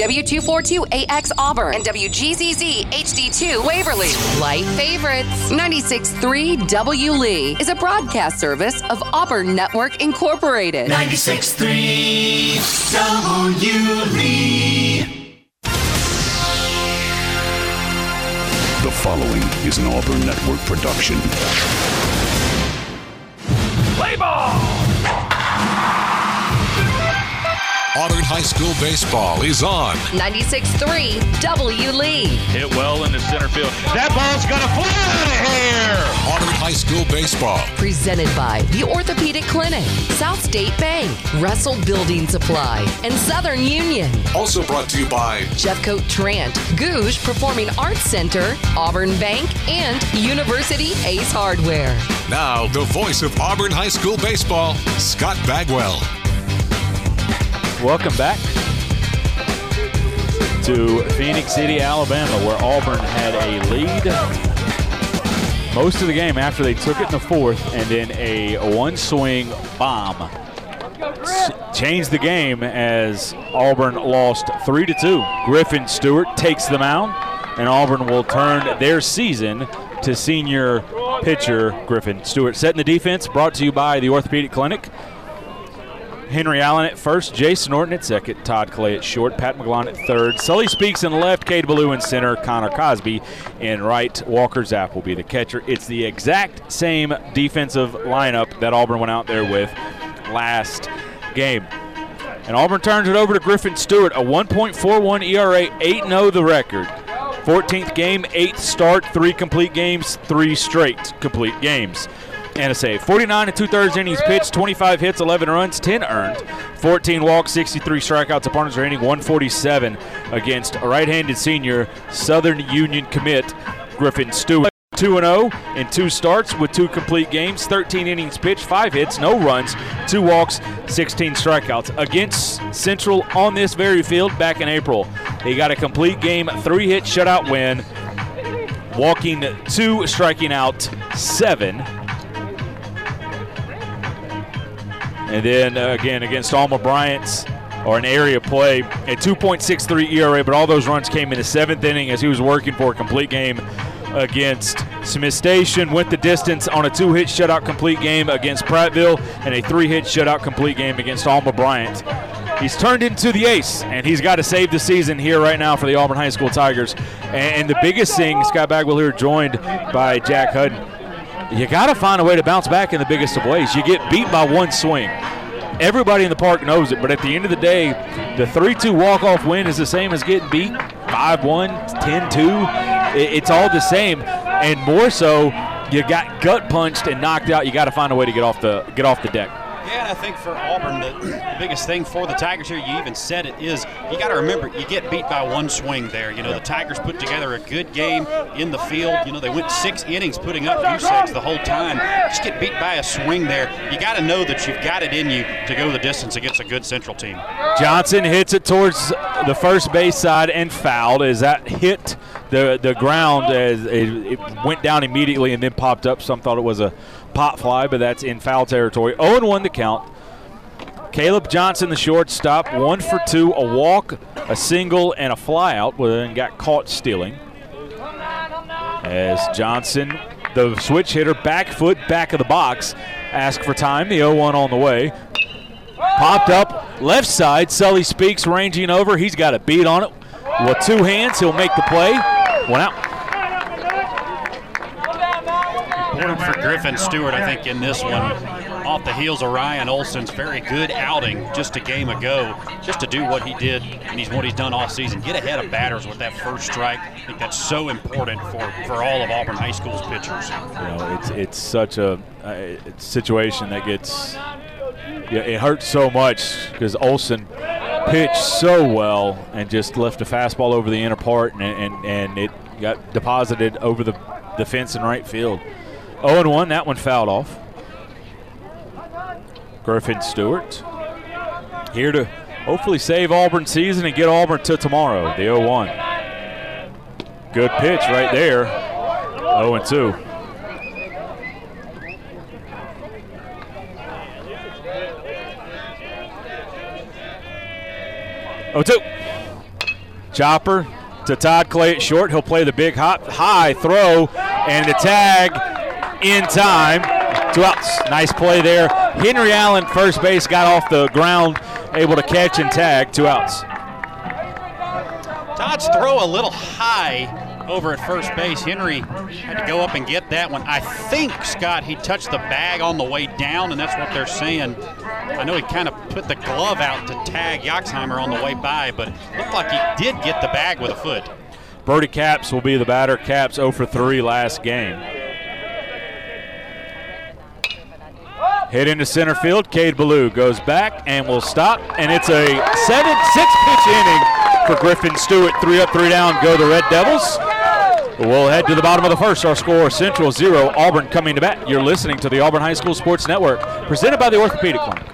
W242AX Auburn, and WGZZ HD2 Waverly. Light favorites. 96.3 W Lee is a broadcast service of Auburn Network Incorporated. 96.3 W Lee. The following is an Auburn Network production. Play ball! Auburn High School baseball is on. 96.3 W Lee. Hit well into center field. That ball's gonna fly out of here! Auburn High School baseball. Presented by the Orthopedic Clinic, South State Bank, Russell Building Supply, and Southern Union. Also brought to you by Jeffcoat Trant, Gogue Performing Arts Center, Auburn Bank, and University Ace Hardware. now the voice of Auburn High School baseball, Scott Bagwell. Welcome back to Phenix City, Alabama, where Auburn had a lead most of the game after they took it in the fourth, and then a one swing bomb changed the game as Auburn lost three to two. Griffin Stewart takes the mound, and Auburn will turn their season to senior pitcher Griffin Stewart. Setting the defense, brought to you by the Orthopedic Clinic. Henry Allen at first, Jason Norton at second, Todd Clay at short, Pat McGlon at third, Sully Speaks in left, Cade Ballou in center, Connor Cosby in right, Walker Zapp will be the catcher. It's the exact same defensive lineup that Auburn went out there with last game. And Auburn turns it over to Griffin Stewart, a 1.41 ERA, 8 0 the record. 14th game, 8th start, 3 complete games, 3 straight complete games. And a save. 49 and two thirds innings pitched, 25 hits, 11 runs, 10 earned, 14 walks, 63 strikeouts. Opponents are hitting 147 against a right handed senior Southern Union commit, Griffin Stewart. 2 0 in two starts with two complete games, 13 innings pitched, 5 hits, no runs, 2 walks, 16 strikeouts. Against Central on this very field back in April. He got a complete game, 3 hit shutout win, walking 2, striking out 7. And then uh, again against Alma Bryant's or an area play, a 2.63 ERA, but all those runs came in the seventh inning as he was working for a complete game against Smith Station. Went the distance on a two-hit shutout complete game against Prattville and a three-hit shutout complete game against Alma Bryant. He's turned into the ace, and he's got to save the season here right now for the Auburn High School Tigers. And the biggest thing, Scott Bagwell here, joined by Jack Hudden. You got to find a way to bounce back in the biggest of ways. You get beat by one swing. Everybody in the park knows it, but at the end of the day, the 3 2 walk off win is the same as getting beat 5 1, 10 2. It's all the same. And more so, you got gut punched and knocked out. You got to find a way to get off the get off the deck. Yeah, and I think for Auburn, the, the biggest thing for the Tigers here, you even said it, is you got to remember you get beat by one swing there. You know, the Tigers put together a good game in the field. You know, they went six innings putting up USACs the whole time. Just get beat by a swing there. You got to know that you've got it in you to go the distance against a good Central team. Johnson hits it towards the first base side and fouled as that hit the the ground as it went down immediately and then popped up. Some thought it was a pop fly, but that's in foul territory. 0 1 the count. Caleb Johnson, the shortstop, one for two, a walk, a single, and a flyout, then got caught stealing. As Johnson, the switch hitter, back foot, back of the box, asked for time. The 0 1 on the way. Popped up left side. Sully Speaks ranging over. He's got a beat on it. With two hands, he'll make the play. One out. Important for Griffin Stewart, I think, in this one. Off the heels of Ryan Olson's very good outing just a game ago, just to do what he did and he's what he's done all season. Get ahead of batters with that first strike. I think that's so important for, for all of Auburn High School's pitchers. You know, it's it's such a situation that gets yeah, it hurts so much because Olson pitched so well and just left a fastball over the inner part and and, and it got deposited over the, the fence in right field. 0 1, that one fouled off. Griffin Stewart here to hopefully save Auburn season and get Auburn to tomorrow, the 0 1. Good pitch right there. 0 2. Oh two. Chopper to Todd Clay at short. He'll play the big hop, high throw, and the tag in time. Two outs. Nice play there. Henry Allen, first base, got off the ground, able to catch and tag. Two outs. Todd's throw a little high over at first base. Henry had to go up and get that one. I think, Scott, he touched the bag on the way down, and that's what they're saying. I know he kind of put the glove out to tag Yoxheimer on the way by, but looked like he did get the bag with a foot. Brody Caps will be the batter. Caps 0 for 3 last game. Hit into center field. Cade Ballou goes back and will stop. And it's a seven, six pitch inning for Griffin Stewart. Three up, three down. Go the Red Devils. We'll head to the bottom of the first. Our score Central zero, Auburn coming to bat. You're listening to the Auburn High School Sports Network, presented by the Orthopedic Clinic.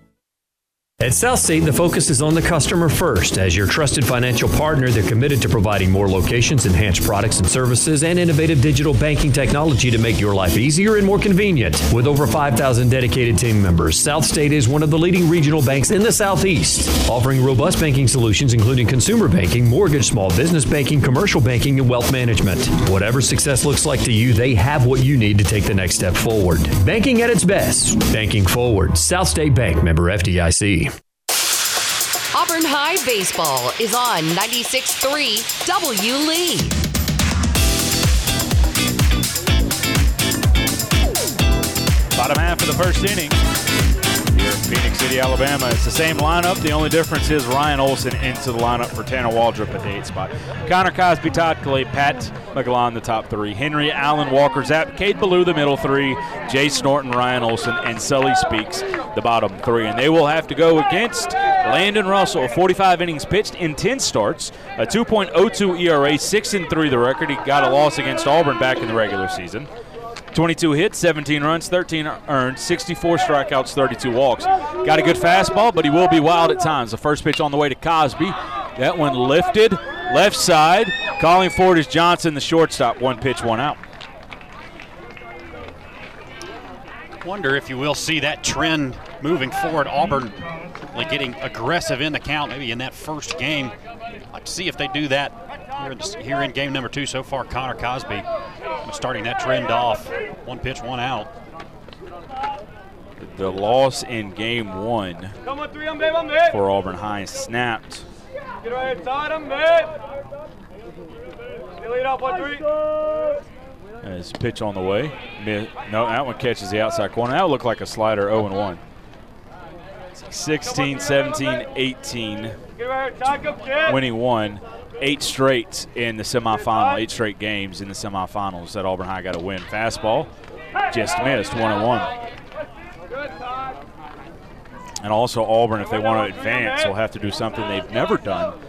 At Southstate, the focus is on the customer first. As your trusted financial partner, they're committed to providing more locations, enhanced products and services, and innovative digital banking technology to make your life easier and more convenient. With over 5,000 dedicated team members, Southstate is one of the leading regional banks in the Southeast, offering robust banking solutions including consumer banking, mortgage, small business banking, commercial banking, and wealth management. Whatever success looks like to you, they have what you need to take the next step forward. Banking at its best. Banking forward. Southstate Bank member FDIC. Auburn High Baseball is on 96.3 W. Lee. Bottom half of the first inning. Here in Phenix City, Alabama. It's the same lineup. The only difference is Ryan Olson into the lineup for Tanner Waldrop at the eight spot. Connor Cosby, Todd Clay, Pat McGlon, the top three. Henry Allen, Walker Zapp, Cade Ballou, the middle three. Jace Norton, Ryan Olson, and Sully Speaks, the bottom three. And they will have to go against Landon Russell, 45 innings pitched in 10 starts, a 2.02 ERA, 6 and 3 the record. He got a loss against Auburn back in the regular season. 22 hits, 17 runs, 13 earned, 64 strikeouts, 32 walks. Got a good fastball, but he will be wild at times. The first pitch on the way to Cosby. That one lifted, left side. Calling for it is Johnson, the shortstop. One pitch, one out. Wonder if you will see that trend moving forward. Auburn like getting aggressive in the count, maybe in that first game. I'd like to see if they do that here in, here in game number two so far. Connor Cosby starting that trend off. One pitch, one out. The loss in game one for Auburn High snapped. As pitch on the way. No, that one catches the outside corner. That would look like a slider 0 and 1. 16, 17, 18. Winning one. Eight straight in the semifinal, eight straight games in the semifinals that Auburn High got to win. Fastball just missed, one and one. And also Auburn, if they want to advance, will have to do something they've never done,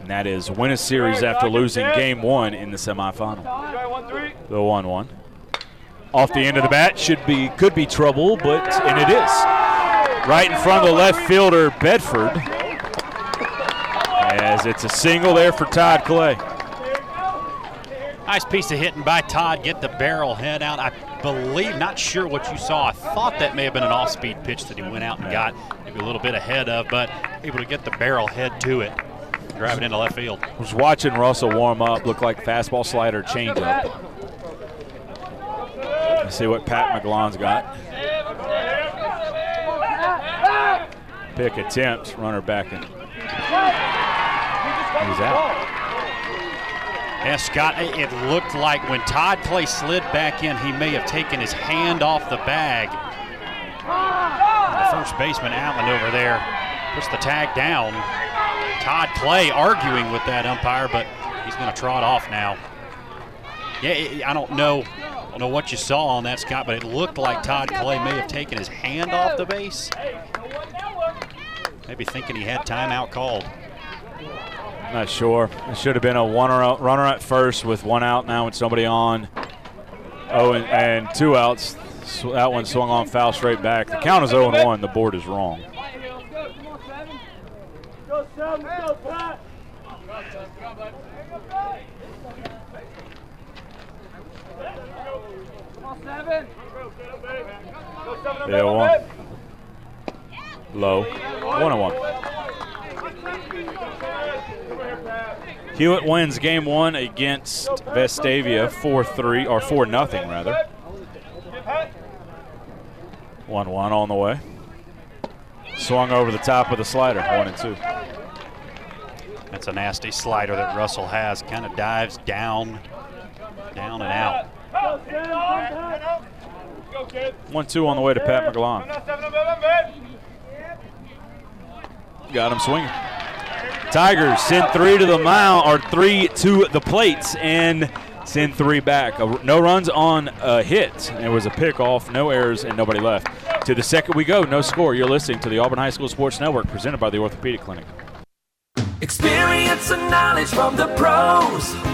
and that is win a series after losing game one in the semifinal. The one-one. Off the end of the bat should be could be trouble, but and it is. Right in front of the left fielder, Bedford. As it's a single there for Todd Clay. Nice piece of hitting by Todd. Get the barrel head out. I believe, not sure what you saw. I thought that may have been an off-speed pitch that he went out and got maybe a little bit ahead of, but able to get the barrel head to it. Drive it into left field. I was watching Russell warm up. Looked like fastball, slider, changeup. Let's see what Pat McGlon's got. Pick attempt, runner back in. He's out. Yeah, Scott, it looked like when Todd Clay slid back in, he may have taken his hand off the bag. The first baseman, Allen, over there, puts the tag down. Todd Clay arguing with that umpire, but he's going to trot off now. Yeah, I don't know. I don't know what you saw on that, Scott, but it looked like Todd Clay may have taken his hand off the base. Maybe thinking he had timeout called. Not sure. It should have been a one runner at first with one out now with somebody on. Oh, and, and two outs. So that one swung on foul straight back. The count is 0 1. The board is wrong. Yeah, one. Low. One on one. Hewitt wins game one against Vestavia 4 3, or 4 nothing rather. 1 1 on the way. Swung over the top of the slider, 1 and 2. That's a nasty slider that Russell has. Kind of dives down, down and out. 1 2 on the way to Pat McGlon. Got him swinging. Tigers send three to the mound, or three to the plates, and send three back. No runs on a hit. It was a pick off, no errors, and nobody left. To the second we go, no score. You're listening to the Auburn High School Sports Network, presented by the Orthopedic Clinic. Experience and knowledge from the pros.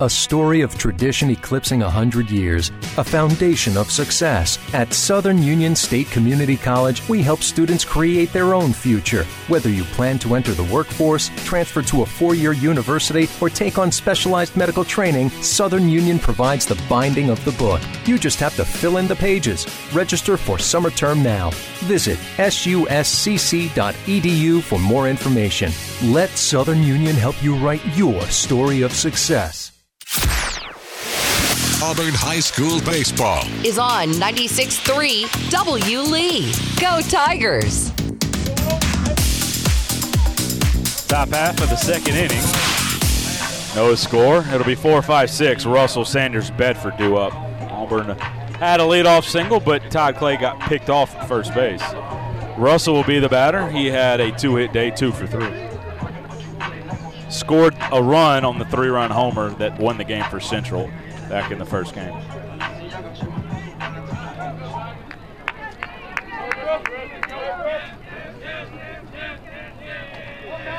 A story of tradition eclipsing 100 years, a foundation of success. At Southern Union State Community College, we help students create their own future. Whether you plan to enter the workforce, transfer to a four year university, or take on specialized medical training, Southern Union provides the binding of the book. You just have to fill in the pages. Register for summer term now. Visit suscc.edu for more information. Let Southern Union help you write your story of success. Auburn High School baseball is on 96.3 W. Lee. Go Tigers! Top half of the second inning. No score. It'll be 4 5 6. Russell Sanders Bedford due up. Auburn had a leadoff single, but Todd Clay got picked off at first base. Russell will be the batter. He had a two hit day, two for three. Scored a run on the three run homer that won the game for Central back in the first game.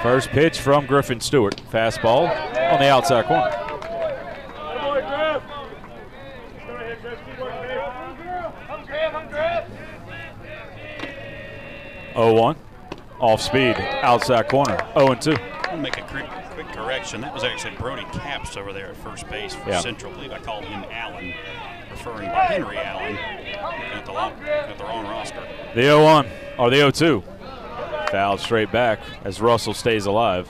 First pitch from Griffin Stewart. Fastball on the outside corner. Oh one, off speed, outside corner. 0 and 2. I'll make a quick correction. That was actually Brody Caps over there at first base for Yeah. Central. I believe I called him Allen, referring to Henry Allen. Looking at the, long, at the wrong roster. The 0 1, or the 0 2. Foul straight back as Russell stays alive.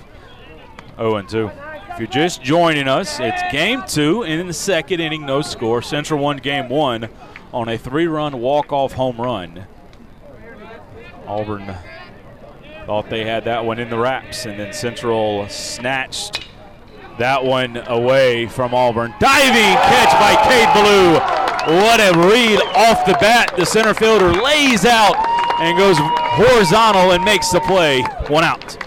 0 2. If you're just joining us, it's game two in the second inning, no score. Central won game one on a three run walk off home run. Auburn thought they had that one in the wraps, and then Central snatched that one away from Auburn. Diving catch by Cade Ballou. What a read off the bat. The center fielder lays out and goes horizontal and makes the play. One out.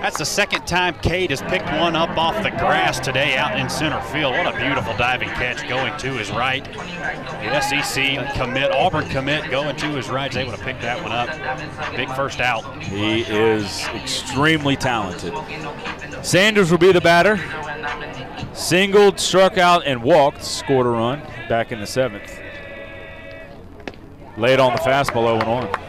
That's the second time Cade has picked one up off the grass today out in center field. What a beautiful diving catch going to his right. The SEC commit, Auburn commit going to his right. Is able to pick that one up. Big first out. He is extremely talented. Sanders will be the batter. Singled, struck out, and walked. Scored a run back in the seventh. Laid on the fastball 0 1.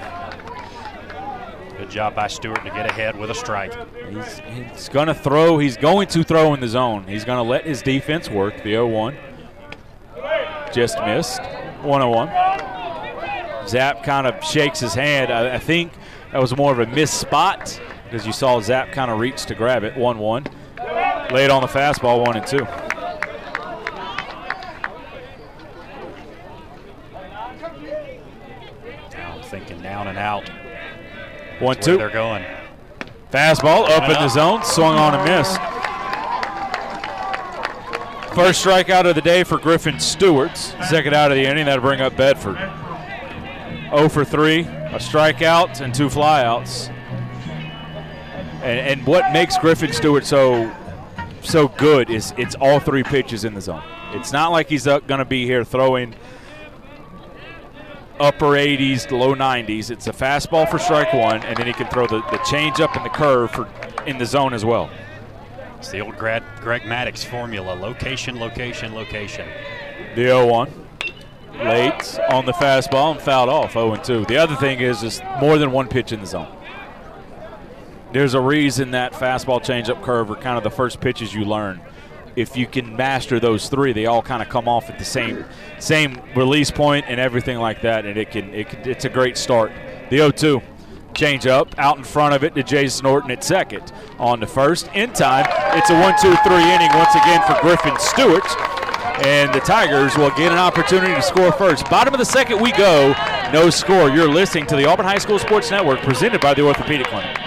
Good job by Stewart to get ahead with a strike. He's, he's going to throw. He's going to throw in the zone. He's going to let his defense work. The 0 1. Just missed. 1 0 1. Zapp kind of shakes his hand. I, I think that was more of a missed spot because you saw Zapp kind of reach to grab it. 1 1. Laid on the fastball, 1 and 2. Now thinking down and out. One, That's two. They're going. Fastball up in the zone, swung on and missed. First strikeout of the day for Griffin Stewart. Second out of the inning. That'll bring up Bedford. 0 for 3, a strikeout and two flyouts. And, and what makes Griffin Stewart so so good is it's all three pitches in the zone. It's not like he's uh, going to be here throwing upper 80s to low 90s. It's a fastball for strike one, and then he can throw the, the changeup and the curve for in the zone as well. It's the old Greg, Greg Maddux formula location, location, location. The 0 1. Late on the fastball and fouled off 0 2. The other thing is, is more than one pitch in the zone. There's a reason that fastball changeup curve are kind of the first pitches you learn. If you can master those three, they all kind of come off at the same same release point and everything like that, and it can, it can it's a great start. The 0-2 change up out in front of it to Jason Norton at second. On the first, in time, it's a 1 2 3 inning once again for Griffin Stewart. And the Tigers will get an opportunity to score first. Bottom of the second, we go. No score. You're listening to the Auburn High School Sports Network presented by the Orthopedic Clinic.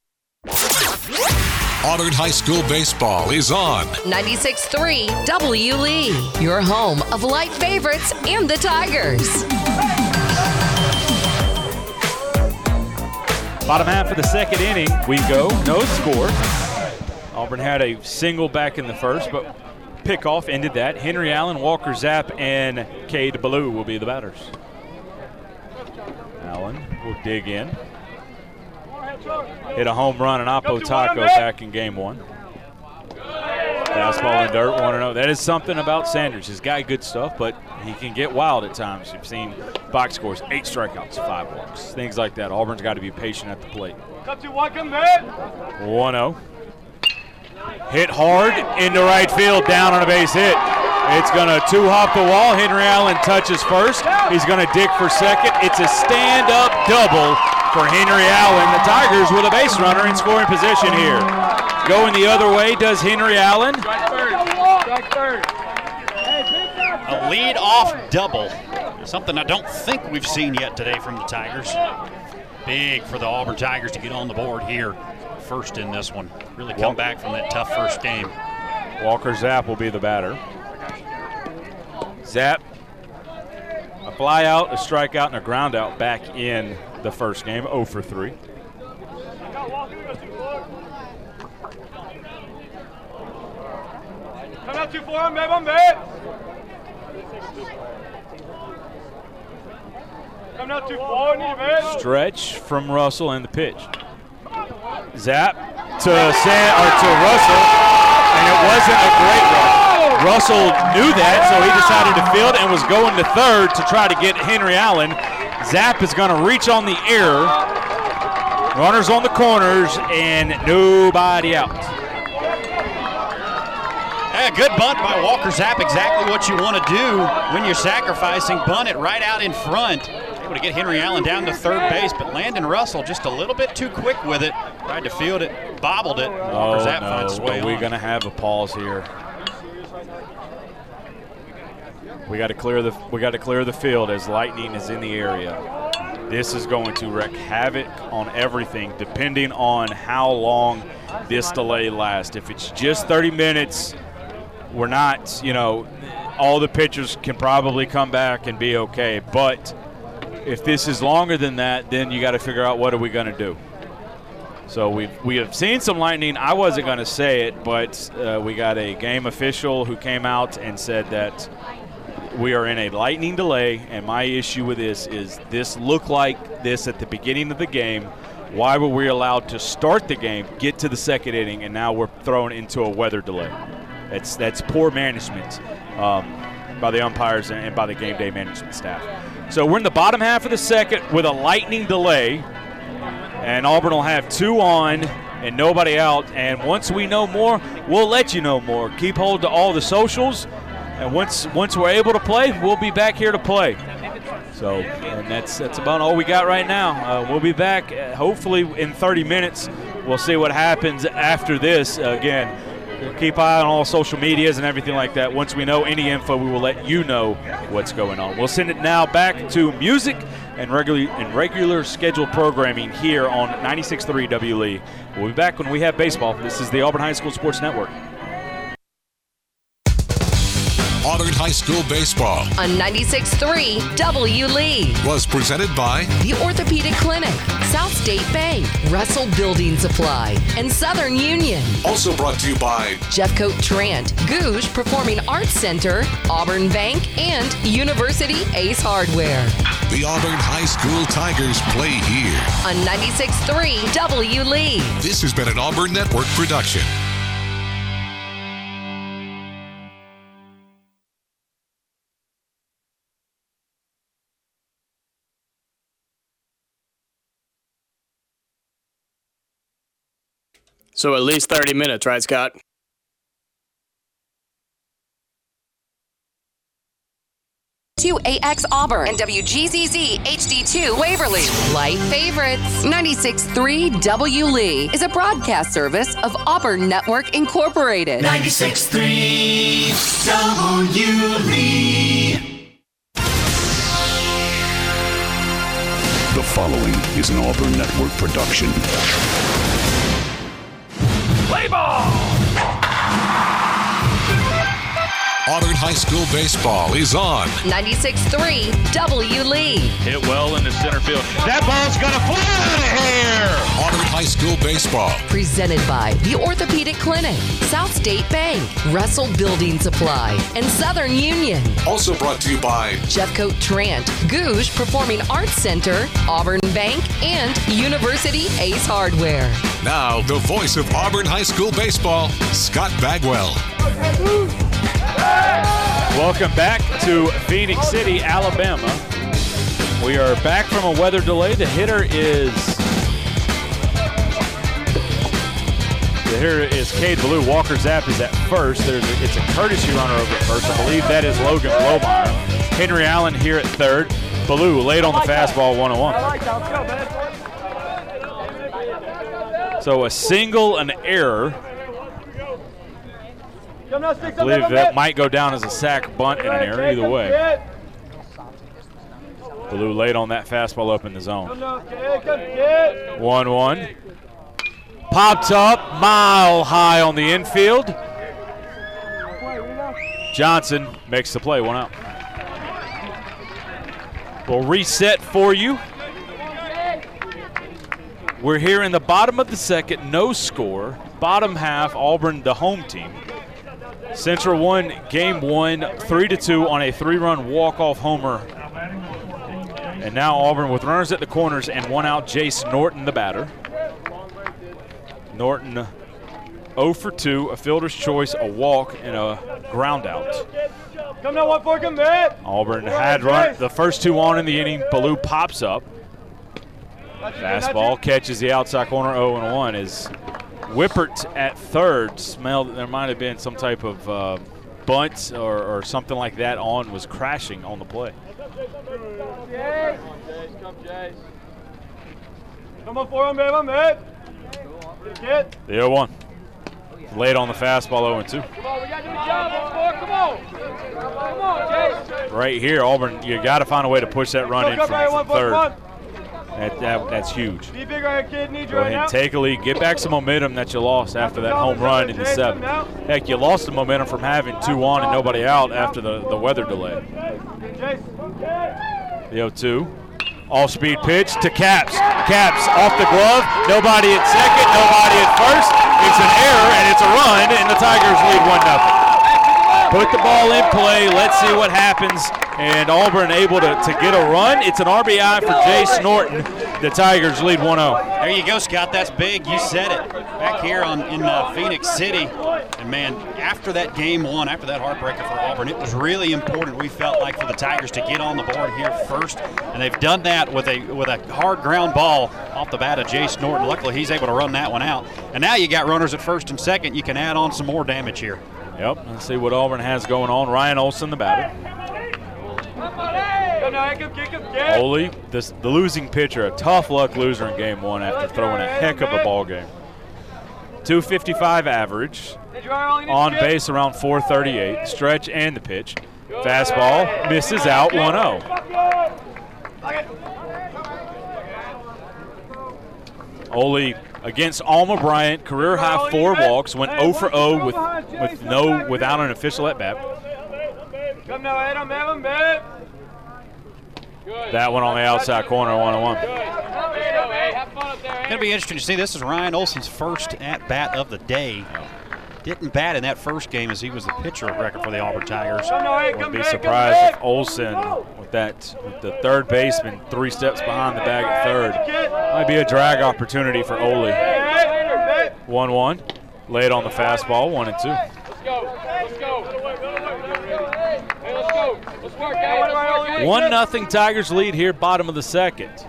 Auburn High School baseball is on 96.3 W Lee, your home of light favorites and the Tigers. Bottom half of the second inning, we go. No score. Auburn had a single back in the first, but pickoff ended that. Henry Allen, Walker Zapp, and Cade Ballou will be the batters. Allen will dig in. Hit a home run in Oppo Taco back in game one. Fastball in dirt, 1 0. That is something about Sanders. He's got good stuff, but he can get wild at times. You've seen box scores, eight strikeouts, five walks, things like that. Auburn's got to be patient at the plate. 1 0. Hit hard into right field, down on a base hit. It's going to two hop the wall. Henry Allen touches first. He's going to dig for second. It's a stand up double for Henry Allen. The Tigers with a base runner in scoring position here. Going the other way does Henry Allen. A lead off double. Something I don't think we've seen yet today from the Tigers. Big for the Auburn Tigers to get on the board here first in this one. Really come back from that tough first game. Walker Zapp will be the batter. Zapp, a fly out, a strikeout, and a ground out back in the first game, 0 for 3. Come out two for him, babe, I'm bad. Come out too far, need man. Stretch from Russell and the pitch. Zapp to San or to Russell, and it wasn't a great run. Russell knew that, so he decided to field and was going to third to try to get Henry Allen. Zapp is going to reach on the air. Runners on the corners and nobody out. Yeah, good bunt by Walker Zapp. Exactly what you want to do when you're sacrificing. Bunt it right out in front. Able to get Henry Allen down to third base, but Landon Russell just a little bit too quick with it. Tried to field it, bobbled it. Walker Oh, Zapp no. finds his way Are we going to have a pause here? We got to clear the we got to clear the field as lightning is in the area. This is going to wreak havoc on everything, depending on how long this delay lasts. If it's just 30 minutes, we're not, you know, all the pitchers can probably come back and be okay. But if this is longer than that, then you got to figure out what are we going to do. So we've we have seen some lightning. I wasn't going to say it, but uh, we got a game official who came out and said that we are in a lightning delay. And my issue with this is this looked like this at the beginning of the game. Why were we allowed to start the game, get to the second inning, and now we're thrown into a weather delay? That's that's poor management um, by the umpires and by the game day management staff. So we're in the bottom half of the second with a lightning delay and Auburn will have two on and nobody out. And once we know more, we'll let you know more. Keep hold to all the socials, and once once we're able to play, we'll be back here to play. So, and that's that's about all we got right now. Uh, we'll be back uh, hopefully in 30 minutes. We'll see what happens after this. again, keep eye on all social medias and everything like that. Once we know any info, we will let you know what's going on. We'll send it now back to music and regular and regular scheduled programming here on 96.3 W Lee. We'll be back when we have baseball. This is the Auburn High School Sports Network. Auburn High School Baseball on 96.3 W Lee was presented by the Orthopedic Clinic, South State Bank, Russell Building Supply, and Southern Union. Also brought to you by Jeffcoat Trant, Gogue Performing Arts Center, Auburn Bank, and University Ace Hardware. The Auburn High School Tigers play here on 96.3 W Lee. This has been an Auburn Network production. So at least 30 minutes, right, Scott? Two AX Auburn and WGZZ HD2 Waverly. Light favorites. 96.3 W Lee is a broadcast service of Auburn Network Incorporated. 96.3 W Lee. The following is an Auburn Network production. Play ball! Auburn High School Baseball is on 96.3 W Lee. Hit well in the center field. That ball's going to fly out of here! Auburn High School Baseball. Presented by the Orthopedic Clinic, South State Bank, Russell Building Supply, and Southern Union. Also brought to you by Jeffcoat Trant, Gogue Performing Arts Center, Auburn Bank, and University Ace Hardware. Now, the voice of Auburn High School Baseball, Scott Bagwell. Welcome back to Phenix City, Alabama. We are back from a weather delay. The hitter is the hitter is Cade Ballou. Walker Zapp is at first. There's a, it's a courtesy runner over at first. I believe that is Logan Blomeyer. Henry Allen here at third. Ballou late on the fastball, one one. So a single, an error. I believe that might go down as a sack, bunt, and an error. Either way. Ballou late on that fastball up in the zone. 1 1. Popped up, mile high on the infield. Johnson makes the play, one out. We'll reset for you. We're here in the bottom of the second, no score. Bottom half, Auburn, the home team. Central won game one, three to two on a three-run walk-off homer. And now Auburn with runners at the corners and one out. Jace Norton, the batter. Norton 0 for 2, a fielder's choice, a walk, and a ground out. Come now, one for commit. Auburn had run the first two on in the inning. Ballou pops up. Fastball catches the outside corner 0 and 1 is Whippert at third smelled that there might have been some type of uh, bunt or, or, something like that on was crashing on the play. Come on for him, babe. I'm hit. The 0 1. Late on the fastball 0 2. Come on, we got to do the job. Come on. Come on, Jay. Right here, Auburn, you got to find a way to push that run in from, from third. That, that, that's huge. Be big right, kid. Need you Go ahead and take a lead. Get back some momentum that you lost after that home run in the seventh. Heck, you lost the momentum from having two on and nobody out after the, the weather delay. The 0 2 Off speed pitch to Caps. Caps off the glove. Nobody at second, nobody at first. It's an error and it's a run, and the Tigers lead 1 0. Put the ball in play. Let's see what happens. And Auburn able to, to get a run. It's an RBI for Jace Norton. The Tigers lead 1 0. There you go, Scott. That's big. You said it. Back here on in uh, Phenix City. And man, after that game one, after that heartbreaker for Auburn, it was really important. We felt like for the Tigers to get on the board here first, and they've done that with a with a hard ground ball off the bat of Jace Norton. Luckily, he's able to run that one out. And now you got runners at first and second. You can add on some more damage here. Yep, let's see what Auburn has going on. Ryan Olson, the batter. Holy, this the losing pitcher, a tough luck loser in game one after throwing a heck of a ball game. 255 average, on base around 438, stretch and the pitch. Fastball misses out 1 0. Ole against Alma Bryant, career high four walks, went 0 for 0 with with no without an official at bat. That one on the outside corner, one on one. Going to be interesting to see. This is Ryan Olson's first at bat of the day. Didn't bat in that first game as he was the pitcher of record for the Auburn Tigers. Wouldn't be surprised if Olson, with that, with the third baseman three steps behind the bag at third, might be a drag opportunity for Ole. One-one, laid on the fastball, one and two. One nothing Tigers lead here, bottom of the second.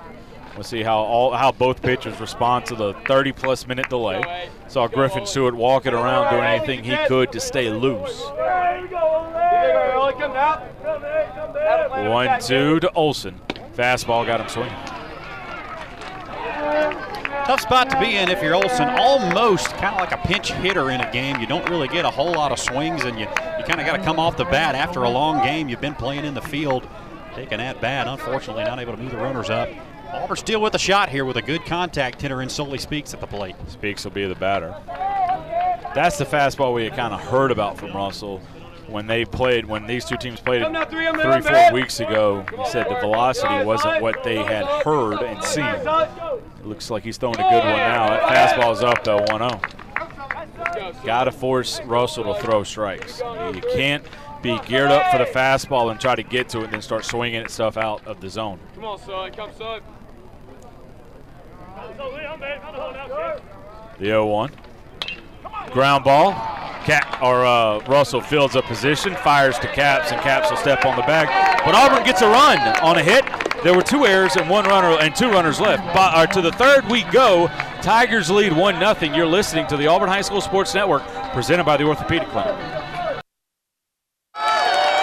We'll see how all how both pitchers respond to the 30 plus minute delay. Saw Griffin Stewart walking around doing anything he could to stay loose. One two to Olson. Fastball got him swinging. Tough spot to be in if you're Olson. Almost kind of like a pinch hitter in a game. You don't really get a whole lot of swings, and you, you kind of got to come off the bat after a long game. You've been playing in the field, taking at bat. Unfortunately, not able to move the runners up. Auburn still with a shot here with a good contact hitter in Sully Speaks at the plate. Speaks will be the batter. That's the fastball we had kind of heard about from Russell when they played, when these two teams played three, four weeks ago. He said the velocity wasn't what they had heard and seen. It looks like he's throwing a good one now. That fastball's up though, 1-0. Got to force Russell to throw strikes. You can't be geared up for the fastball and try to get to it and then start swinging it stuff out of the zone. Come on, son. Come, son. The 0-1. Ground ball. Or uh, Russell fields a position, fires to Caps, and Caps will step on the bag. But Auburn gets a run on a hit. There were two errors and one runner and two runners left. But uh, to the third we go. Tigers lead one 0 You're listening to the Auburn High School Sports Network, presented by the Orthopedic Clinic.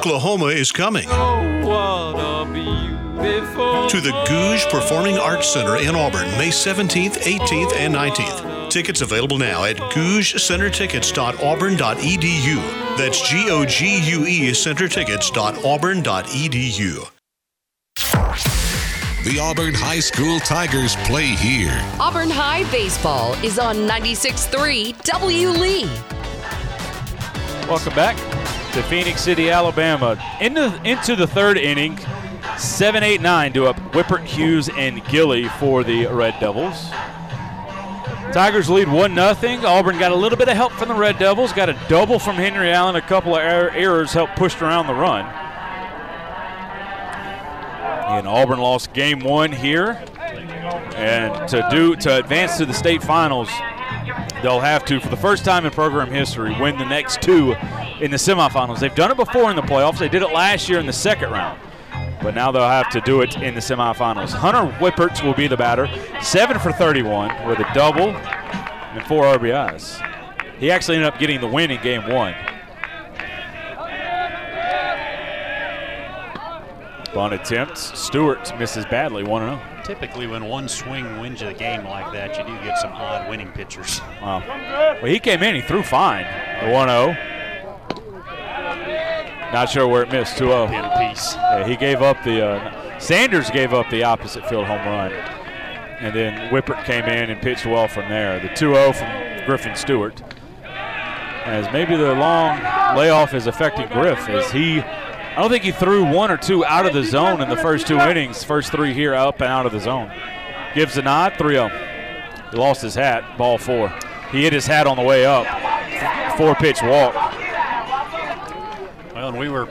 Oklahoma is coming to the Gogue Performing Arts Center in Auburn, May 17th, 18th, and 19th. Tickets available now at goguecentertickets.auburn.edu. That's G O G U E centertickets.auburn.edu. The Auburn High School Tigers play here. Auburn High Baseball is on 96.3 W. Lee. Welcome back to Phenix City, Alabama. Into, into the third inning, 7 8 9 to up Whippert, Hughes, and Gilly for the Red Devils. Tigers lead 1 0. Auburn got a little bit of help from the Red Devils, got a double from Henry Allen, a couple of er- errors helped push around the run. And Auburn lost game one here. And to do to advance to the state finals, they'll have to, for the first time in program history, win the next two in the semifinals. They've done it before in the playoffs. They did it last year in the second round. but now they'll have to do it in the semifinals. Hunter Whippert will be the batter, seven for 31 with a double and four RBIs. He actually ended up getting the win in game one. Bunt attempts. Stewart misses badly, 1 0. Typically, when one swing wins you the game like that, you do get some odd winning pitchers. Wow. Well, he came in, he threw fine. The 1 0. Not sure where it missed, 2 0. Piece. Yeah, he gave up the. Uh, Sanders gave up the opposite field home run. And then Whippert came in and pitched well from there. The 2 0 from Griffin Stewart. As maybe the long layoff is affecting Griff as he I don't think he threw one or two out of the zone in the first two innings. First three here up and out of the zone. Gives a nod, 3 0. He lost his hat, ball four. He hit his hat on the way up. Four pitch walk. Well, and we were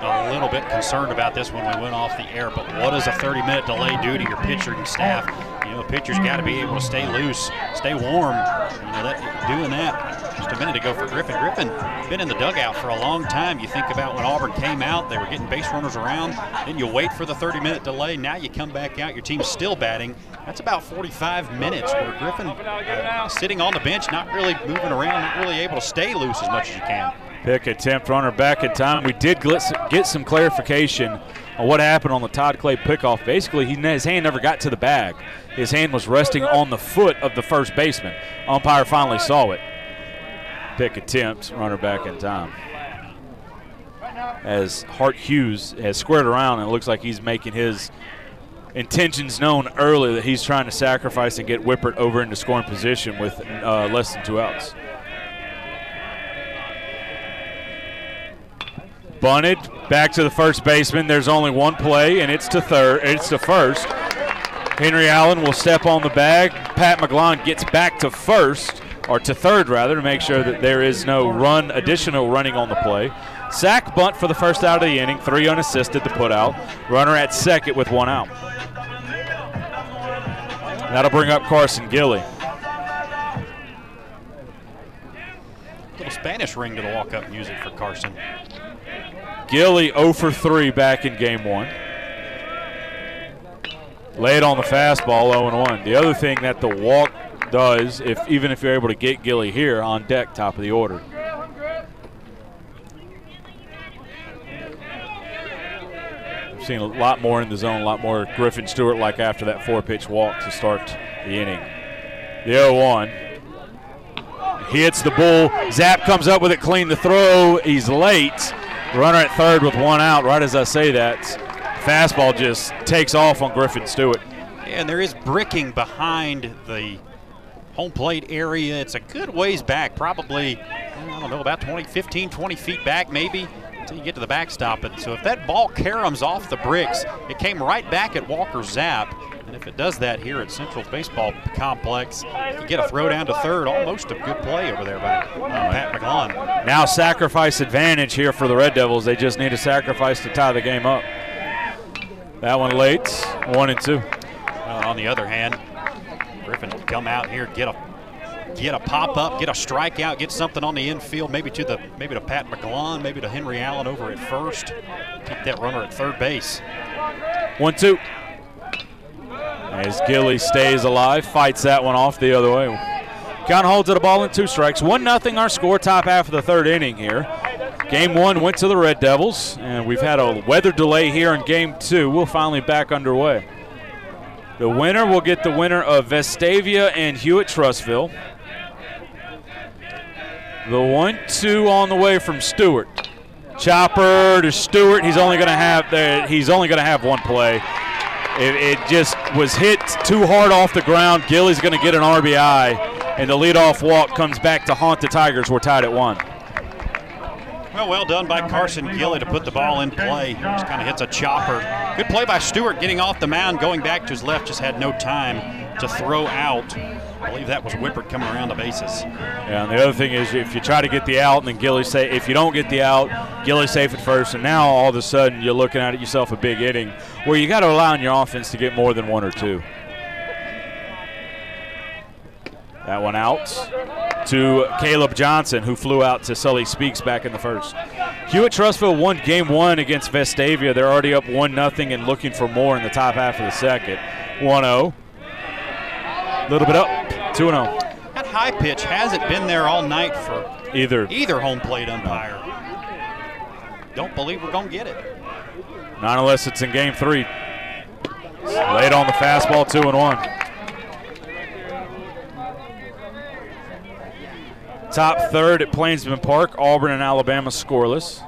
a little bit concerned about this when we went off the air, but what does a 30 minute delay do to your pitcher and staff? You know, a pitcher's got to be able to stay loose, stay warm. You know, that doing that just a minute ago for Griffin. Griffin been in the dugout for a long time. You think about when Auburn came out, they were getting base runners around. Then you wait for the 30-minute delay. Now you come back out, your team's still batting. That's about 45 minutes where Griffin uh, sitting on the bench, not really moving around, not really able to stay loose as much as you can. Pick attempt, runner back in time. We did get some clarification on what happened on the Todd Clay pickoff. Basically, he, his hand never got to the bag. His hand was resting on the foot of the first baseman. Umpire finally saw it pick attempt, runner back in time. As Hart Hughes has squared around and it looks like he's making his intentions known early that he's trying to sacrifice and get Whippert over into scoring position with uh, less than two outs. Bunted back to the first baseman. There's only one play, and it's to third. It's to first. Henry Allen will step on the bag. Pat McGlon gets back to first or to third rather, to make sure that there is no run, additional running on the play. Sack bunt for the first out of the inning, three unassisted to put out. Runner at second with one out. That'll bring up Carson Gilly. Little Spanish ring to the walk-up music for Carson. Gilly 0 for 3 back in game one. Lay it on the fastball 0 1. The other thing that the walk does, if even if you're able to get Gilly here on deck, top of the order. I've seen a lot more in the zone, a lot more Griffin Stewart like after that four pitch walk to start the inning. The 0 1. Hits the bull. Zapp comes up with it clean the throw. He's late. Runner at third with one out. Right as I say that, fastball just takes off on Griffin Stewart. and there is bricking behind the home plate area. It's a good ways back, probably, I don't know, about 20, 15, 20 feet back maybe until you get to the backstop. And so if that ball caroms off the bricks, it came right back at Walker Zapp. And if it does that here at Central Baseball Complex, you get a throw down to third, almost a good play over there by uh, Pat McGlon. Now sacrifice advantage here for the Red Devils. They just need a sacrifice to tie the game up. That one late, one and two. On the other hand, Griffin come out here, get a get a pop up, get a strikeout, get something on the infield, maybe to the maybe to Pat McGlon, maybe to Henry Allen over at first. Keep that runner at third base. One two. As Gilly stays alive, fights that one off the other way. Count holds it a ball in two strikes. One nothing our score, top half of the third inning here. Game one went to the Red Devils, and we've had a weather delay here in game two. We'll finally back underway. The winner will get the winner of Vestavia and Hewitt Trussville. The one two on the way from Stewart. Chopper to Stewart. He's only going to have the, he's only going to have one play. It, it, just was hit too hard off the ground. Gilly's going to get an RBI, and the leadoff walk comes back to haunt the Tigers. We're tied at one. Well, well done by Carson Gilly to put the ball in play. Just kind of hits a chopper. Good play by Stewart getting off the mound, going back to his left, just had no time to throw out. I believe that was Whippert coming around the bases. Yeah, and the other thing is if you try to get the out and then Gilly say if you don't get the out, Gilly safe at first, and now all of a sudden you're looking at yourself a big inning where you got to allow your offense to get more than one or two. That one out to Caleb Johnson, who flew out to Sully Speaks back in the first. Hewitt Trussville won game one against Vestavia. They're already up 1 0 and looking for more in the top half of the second. 1 0. A little bit up. 2 0. That high pitch hasn't been there all night for Either. either home plate umpire. Don't believe we're going to get it. Not unless it's in game three. Late on the fastball, 2 and 1. Top third at Plainsman Park, Auburn and Alabama scoreless.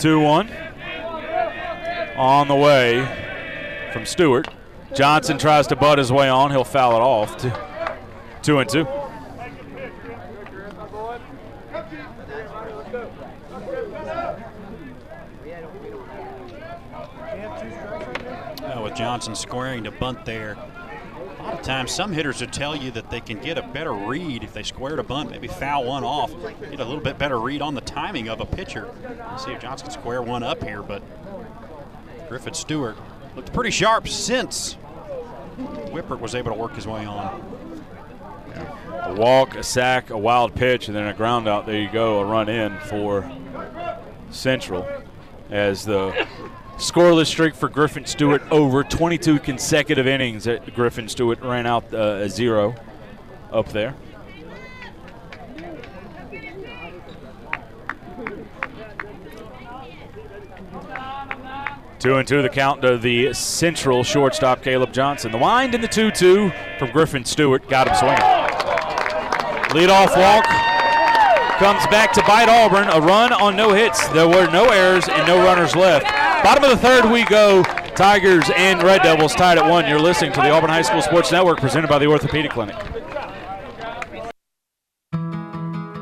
Two one. On the way from Stewart. Johnson tries to butt his way on. He'll foul it off. Two, two and two. With Johnson squaring to bunt there. A lot of times, some hitters will tell you that they can get a better read if they square to bunt, maybe foul one off, get a little bit better read on the timing of a pitcher. Let's see if Johnson can square one up here, but Griffin Stewart looked pretty sharp since Whippert was able to work his way on. A walk, a sack, a wild pitch, and then a ground out. There you go, a run in for Central as the scoreless streak for Griffin Stewart over 22 consecutive innings. That Griffin Stewart ran out uh, a zero up there. Two and two the count to the central shortstop Caleb Johnson. The wind and the 2 2 from Griffin Stewart got him swinging. Leadoff walk comes back to bite Auburn. A run on no hits. There were no errors and no runners left. Bottom of the third we go. Tigers and Red Devils tied at one. You're listening to the Auburn High School Sports Network presented by the Orthopedic Clinic.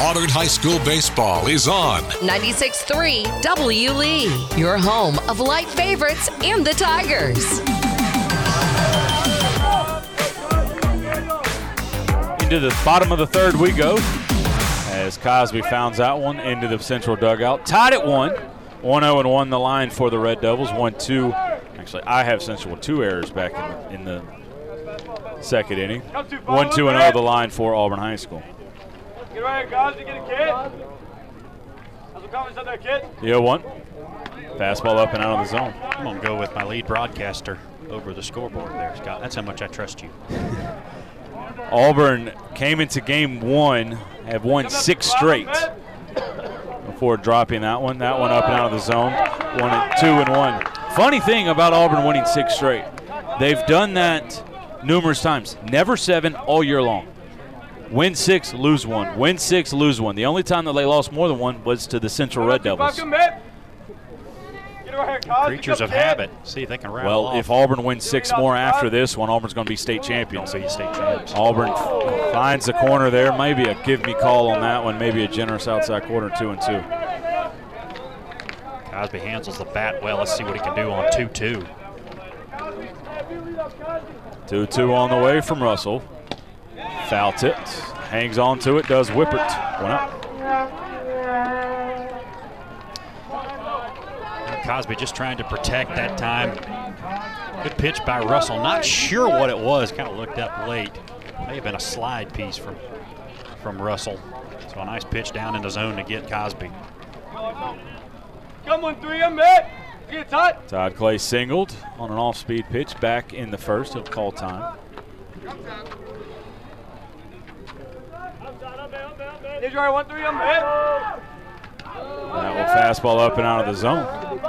Auburn High School baseball is on. 96.3 W Lee, your home of light favorites and the Tigers. Into the bottom of the third we go as Cosby founds that one into the central dugout. Tied at one. 1 0 and 1 the line for the Red Devils. 1 2. Actually, I have Central with two errors back in the, in the second inning. 1 2 and 0 the line for Auburn High School. Get right, guys. You get a kid. How's the comments on that kid? The 0 1. Fastball up and out of the zone. I'm going to go with my lead broadcaster over the scoreboard there, Scott. That's how much I trust you. Auburn came into game one, have won six straight before dropping that one. That one up and out of the zone. One and two and one. Funny thing about Auburn winning six straight, they've done that numerous times. Never seven all year long. Win six, lose one. Win six, lose one. The only time that they lost more than one was to the Central Red Devils. Creatures of habit. See if they can rattle Well, off. if Auburn wins six more after this one, Auburn's going to be state champions. Be state champs. Auburn finds the corner there. Maybe a give me call on that one. Maybe a generous outside corner, two and two. Cosby handles the bat well. Let's see what he can do on 2 2. 2 2 on the way from Russell. Foul tipped. Hangs on to it, does Whippert. One up. Cosby just trying to protect that time. Good pitch by Russell. Not sure what it was. Kind of looked up late. May have been a slide piece from from Russell. So a nice pitch down in the zone to get Cosby. Come on, three, I'm back. Get Todd. Todd Clay singled on an off speed pitch back in the first. He'll call time. That one, That will fastball up and out of the zone.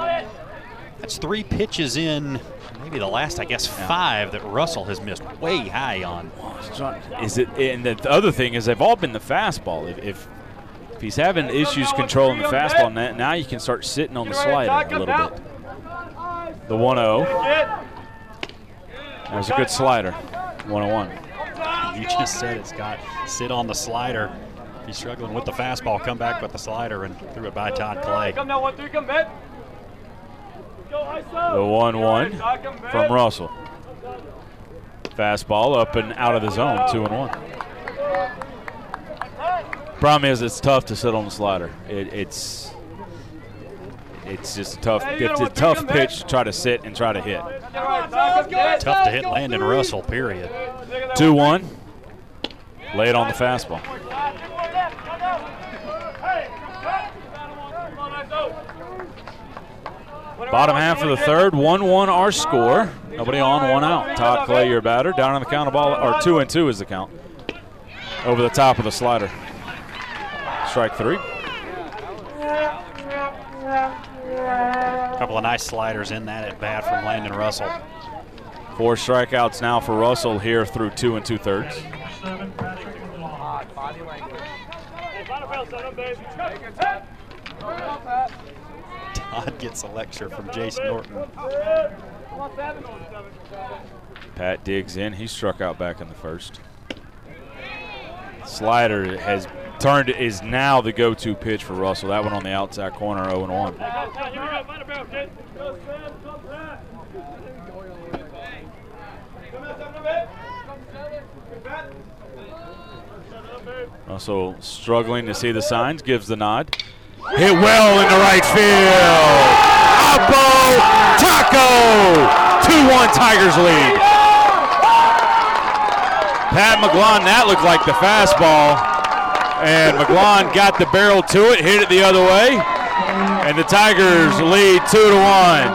That's three pitches in, maybe the last, I guess, five that Russell has missed way high on. Is it? And the other thing is they've all been the fastball. If, if, if he's having issues controlling the fastball, now you can start sitting on the slider a little bit. The 1-0. That was a good slider. 101. You just said it, Scott. Sit on the slider. If he's struggling with the fastball, come back with the slider and threw it by Todd Clay. Come now, one three. Come back. The 1 1 from Russell. Fastball up and out of the zone, 2 and 1. Problem is, it's tough to sit on the slider. It, it's it's just a tough, it's a tough pitch to try to sit and try to hit. Tough to hit Landon Russell, period. 2 1. Lay it on the fastball. Bottom half of the third, 1 1 our score. Nobody on, one out. Todd Clay, your batter. Down on the count of ball, or 2 and 2 is the count. Over the top of the slider. Strike three. A couple of nice sliders in that at bat from Landon Russell. Four strikeouts now for Russell here through two and two thirds. Todd gets a lecture from Jason Norton. Pat digs in. He struck out back in the first. Slider has turned is now the go-to pitch for Russell. That one on the outside corner, 0 and 1. Russell struggling to see the signs, gives the nod. Hit well in the right field. Oppo Taco! 2-1 Tigers lead. Pat McGlon, that looked like the fastball. And McGlon got the barrel to it, hit it the other way. And the Tigers lead 2 to 1.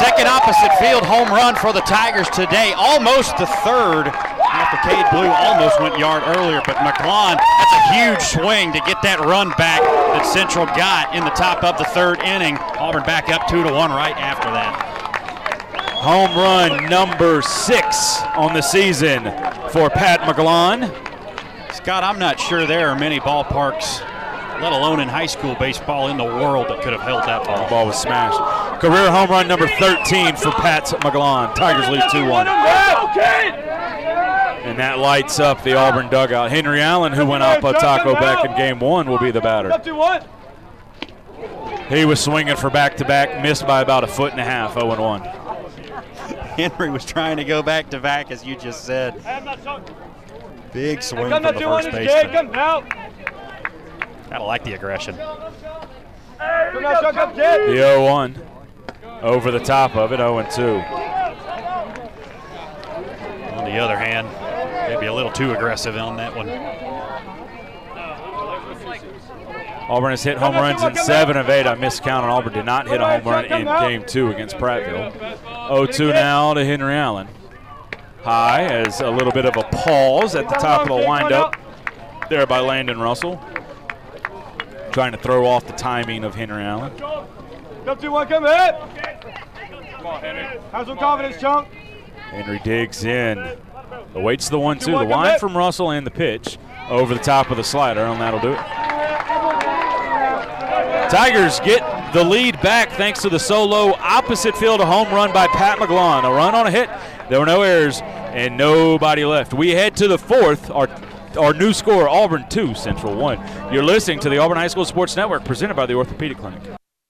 Second opposite field home run for the Tigers today. Almost the third after Cade Ballou almost went yard earlier, but McGlon, that's a huge swing to get that run back that Central got in the top of the third inning. Auburn back up two to one right after that. Home run number six on the season for Pat McGlon. Scott, I'm not sure there are many ballparks, let alone in high school baseball in the world, that could have held that ball. The ball was smashed. Career home run number 13 for Pat McGlon. Tigers lead 2 1. And that lights up the Auburn dugout. Henry Allen, who went up a taco back in game one, will be the batter. He was swinging for back to back, missed by about a foot and a half, 0 1. Henry was trying to go back to back, as you just said. Big swing from the first baseman. Gotta like the aggression. The 0 1 over the top of it, 0 2. On the other hand, maybe a little too aggressive on that one. Auburn has hit home runs in seven of eight. I missed count on Auburn. Did not hit a home run in game two against Prattville. 0-2 now to Henry Allen. High as a little bit of a pause at the top of the windup there by Landon Russell. Trying to throw off the timing of Henry Allen. Come two one, come hit. Come on, Henry. Have some confidence, chunk. Henry digs in. Awaits the one-two. The wind from Russell and the pitch over the top of the slider, and that'll do it. Tigers get the lead back thanks to the solo opposite field home run by Pat McGlon. A run on a hit. There were no errors and nobody left. We head to the fourth. Our our new score, Auburn 2, Central 1. You're listening to the Auburn High School Sports Network presented by the Orthopedic Clinic.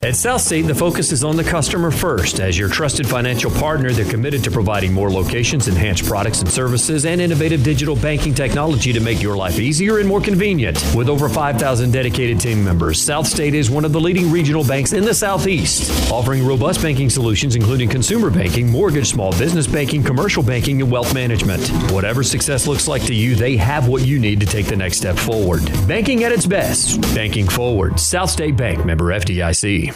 At Southstate, the focus is on the customer first. As your trusted financial partner, they're committed to providing more locations, enhanced products and services, and innovative digital banking technology to make your life easier and more convenient. With over 5,000 dedicated team members, Southstate is one of the leading regional banks in the Southeast, offering robust banking solutions including consumer banking, mortgage, small business banking, commercial banking, and wealth management. Whatever success looks like to you, they have what you need to take the next step forward. Banking at its best. Banking forward. South State Bank member FDIC.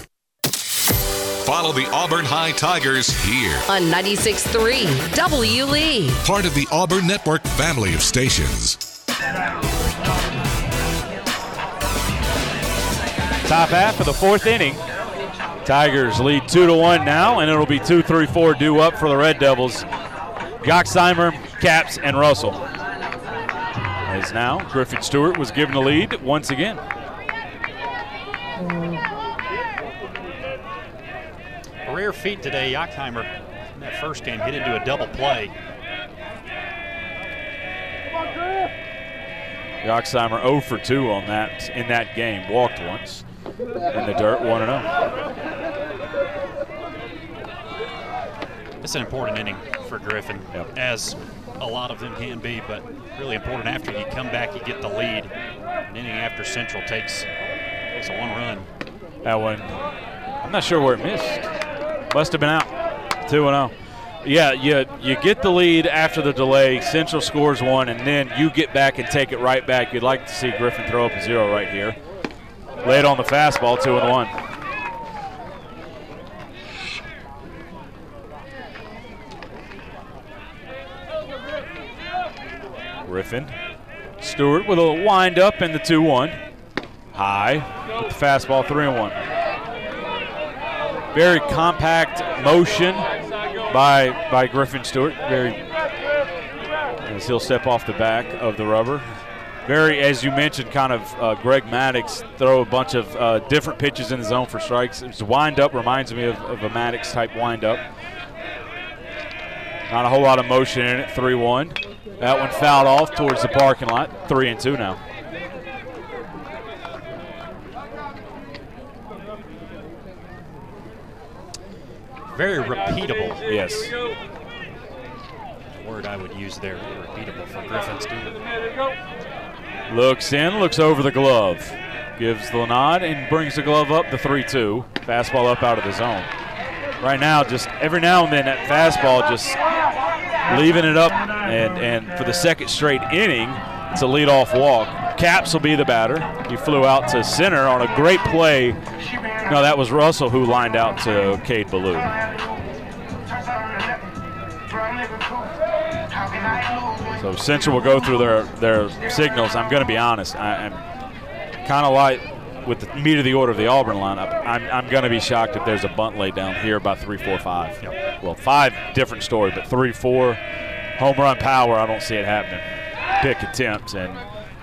Follow the Auburn High Tigers here on 96.3 W. Lee. Part of the Auburn Network family of stations. Top half of the fourth inning. Tigers lead two to one now, and it'll be two, three, four due up for the Red Devils. Yoxheimer, Caps, and Russell. As now, Griffin Stewart was given the lead once again. Rare feat today, Yoxheimer in that first game hit into a double play. Yoxheimer 0 for 2 on that in that game. Walked once in the dirt, 1 0. It's an important inning for Griffin, yep. as a lot of them can be, but really important after you come back, you get the lead. An inning after Central takes, takes a one run. That one, I'm not sure where it missed. Must have been out. 2 0 yeah, you you get the lead after the delay. Central scores one, and then you get back and take it right back. You'd like to see Griffin throw up a zero right here. Lay it on the fastball, two and one. Griffin. Stewart with a wind up in the 2 1. High with the fastball, 3 and 1. Very compact motion by by Griffin Stewart. Very as he'll step off the back of the rubber. Very, as you mentioned, kind of uh, Greg Maddux throw a bunch of uh, different pitches in the zone for strikes. His wind up reminds me of, of a Maddux type wind up. Not a whole lot of motion in it. Three one. That one fouled off towards the parking lot. Three and two now. Very repeatable. Yes. The Word I would use there, repeatable for Griffin Stewart. Looks in, looks over the glove, gives the nod and brings the glove up. The three-two fastball up out of the zone. Right now, just every now and then that fastball just leaving it up, and and for the second straight inning, it's a leadoff walk. Caps will be the batter. He flew out to center on a great play no, that was Russell who lined out to Cade Ballou. So Central will go through their, their signals. I'm going to be honest. I, am kind of like with the meat of the order of the Auburn lineup. I'm, I'm going to be shocked if there's a bunt laid down here about three, four, five. Yep. Well, five different story, but three, four, home run power. I don't see it happening. Pick attempts and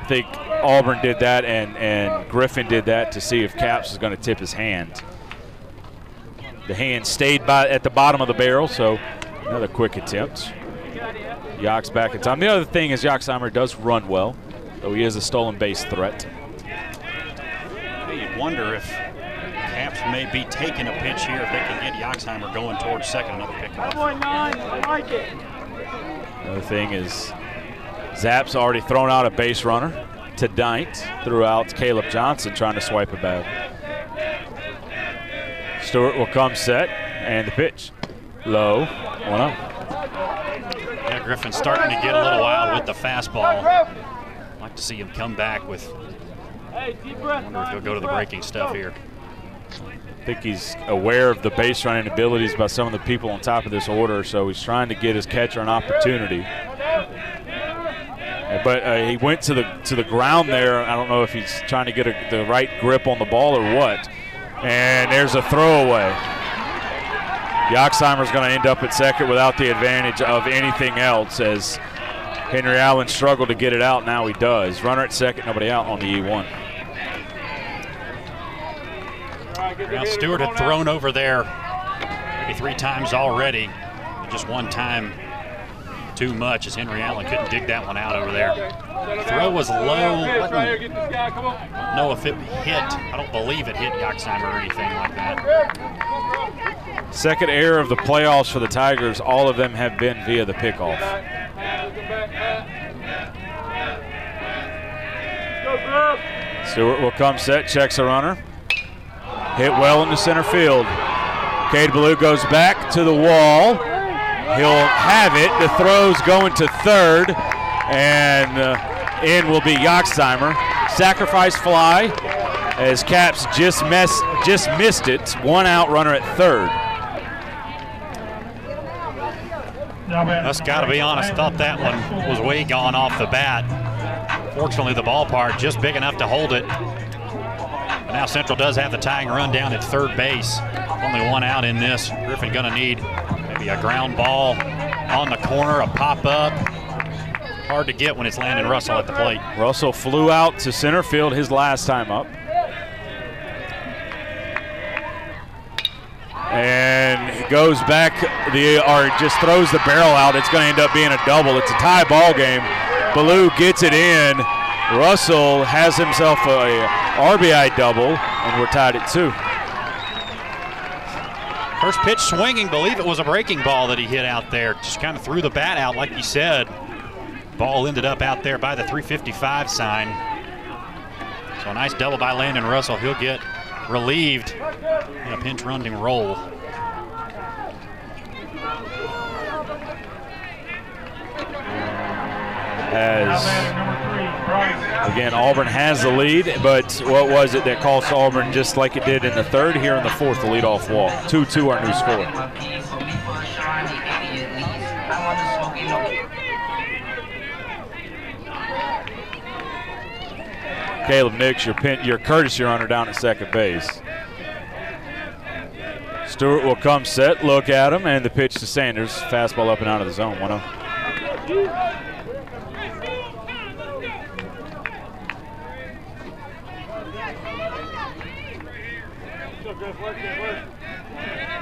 think Auburn did that and, and Griffin did that to see if Caps was going to tip his hand. The hand stayed by at the bottom of the barrel, so another quick attempt. Yox back in time. The other thing is Yoxheimer does run well, though he is a stolen base threat. You'd wonder if Caps may be taking a pitch here if they can get Yoxheimer going towards second, another pickoff. I like it. Another thing is Zapp's already thrown out a base runner to Dint throughout Caleb Johnson trying to swipe a bag. Stewart will come set and the pitch. Low, 1 up. Yeah, Griffin's starting to get a little wild with the fastball. I'd like to see him come back with. I wonder if he'll go to the breaking stuff here. I think he's aware of the base running abilities by some of the people on top of this order, so he's trying to get his catcher an opportunity. But uh, he went to the to the ground there. I don't know if he's trying to get a, the right grip on the ball or what. And there's a throwaway. Yoxheimer's going to end up at second without the advantage of anything else as Henry Allen struggled to get it out. Now he does. Runner at second, nobody out on the E1. Now Stewart had thrown over there maybe three times already. Just one time too much as Henry Allen couldn't dig that one out over there. Throw was low. Know if it hit. I don't believe it hit Yoxheimer or anything like that. Second error of the playoffs for the Tigers. All of them have been via the pickoff. Stewart will come set, checks a runner. Hit well into center field. Cade Ballou goes back to the wall. He'll have it. The throw's going to third, and uh, in will be Yoxheimer. Sacrifice fly as Caps just mess, just missed it. One out runner at third. That's got to be honest. Thought that one was way gone off the bat. Fortunately, the ballpark just big enough to hold it. But now Central does have the tying run down at third base. Only one out in this. Griffin going to need maybe a ground ball on the corner, a pop up. Hard to get when it's Landon Russell at the plate. Russell flew out to center field his last time up. And goes back the or just throws the barrel out. It's going to end up being a double. It's a tie ball game. Ballou gets it in. Russell has himself a RBI double, and we're tied at two. First pitch swinging, believe it was a breaking ball that he hit out there. Just kind of threw the bat out, like you said. Ball ended up out there by the 355 sign. So a nice double by Landon Russell. He'll get relieved in a pinch running roll. As again, Auburn has the lead, but what was it that cost Auburn just like it did in the third? Here in the fourth, the leadoff walk. 2 2 our new score. Caleb Nix, your, pin, your courtesy runner down at second base. Stewart will come set, look at him, and the pitch to Sanders. Fastball up and out of the zone, oh. 1 0.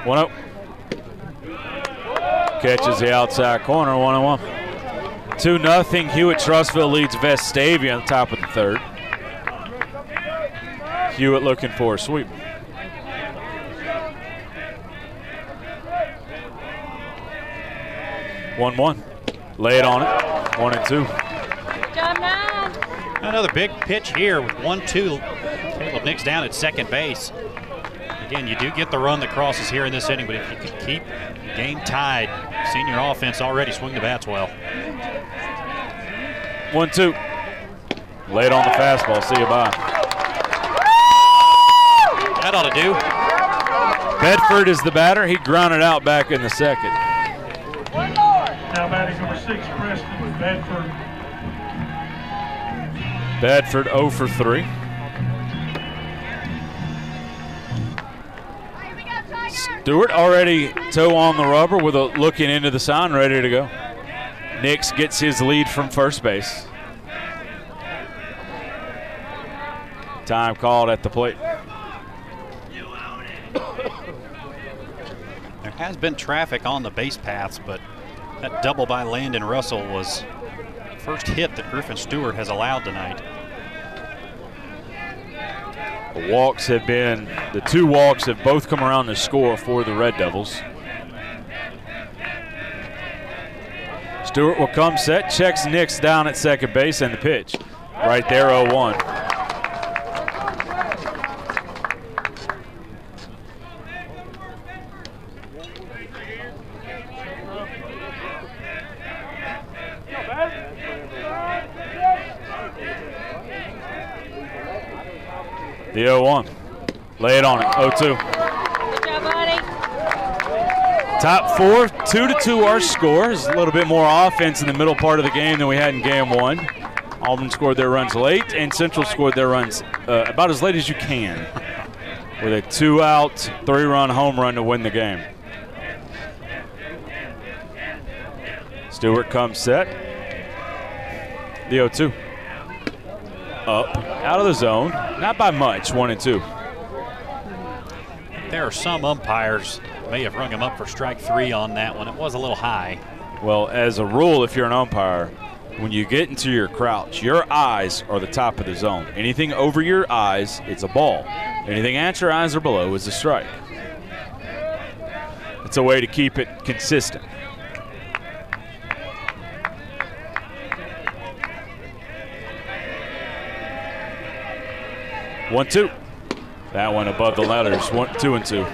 One up. Catches the outside corner, one on one. Two nothing. Hewitt Trussville leads Vestavia on the top of the third. Hewitt looking for a sweep. One one. Lay it on it. One and two. Another big pitch here with 1 2. Caleb Nix down at second base. Again, you do get the run that crosses here in this inning, but if you can keep game tied, senior offense already swing the bats well. One two. Lay it on the fastball. See you bye. That ought to do. Bedford is the batter. He grounded out back in the second. Now batting number six, Preston Bedford. Bedford 0 for 3. Stewart already toe on the rubber with a looking into the sign, ready to go. Nix gets his lead from first base. Time called at the plate. There has been traffic on the base paths, but that double by Landon Russell was first hit that Griffin Stewart has allowed tonight. The walks have been, the two walks have both come around to score for the Red Devils. Stewart will come set, checks Nix down at second base, and the pitch. Right there, 0 1. The 0 1. Lay it on it. 0 2. Top four, two to two our scores. A little bit more offense in the middle part of the game than we had in game one. Auburn scored their runs late, and Central scored their runs uh, about as late as you can with a two out, three run home run to win the game. Stewart comes set. The 0 2. Up, out of the zone. Not by much, one and two. There are some umpires may have rung him up for strike three on that one. It was a little high. Well, as a rule, if you're an umpire, when you get into your crouch, your eyes are the top of the zone. Anything over your eyes, it's a ball. Anything at your eyes or below is a strike. It's a way to keep it consistent. One, two. That one above the letters. One, two, and two. You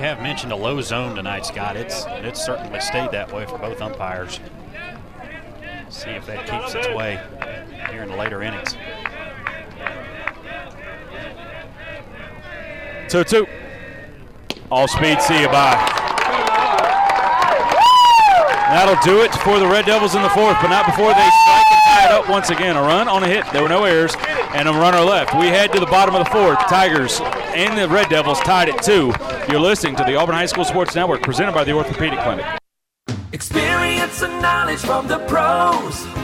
have mentioned a low zone tonight, Scott. It's it's certainly stayed that way for both umpires. See if that keeps its way here in the later innings. Two, two. All speed, see you bye. That'll do it for the Red Devils in the fourth, but not before they strike and tie it up once again. A run on a hit, there were no errors, and a runner left. We head to the bottom of the fourth. Tigers and the Red Devils tied at two. You're listening to the Auburn High School Sports Network, presented by the Orthopedic Clinic. Experience and knowledge from the pros.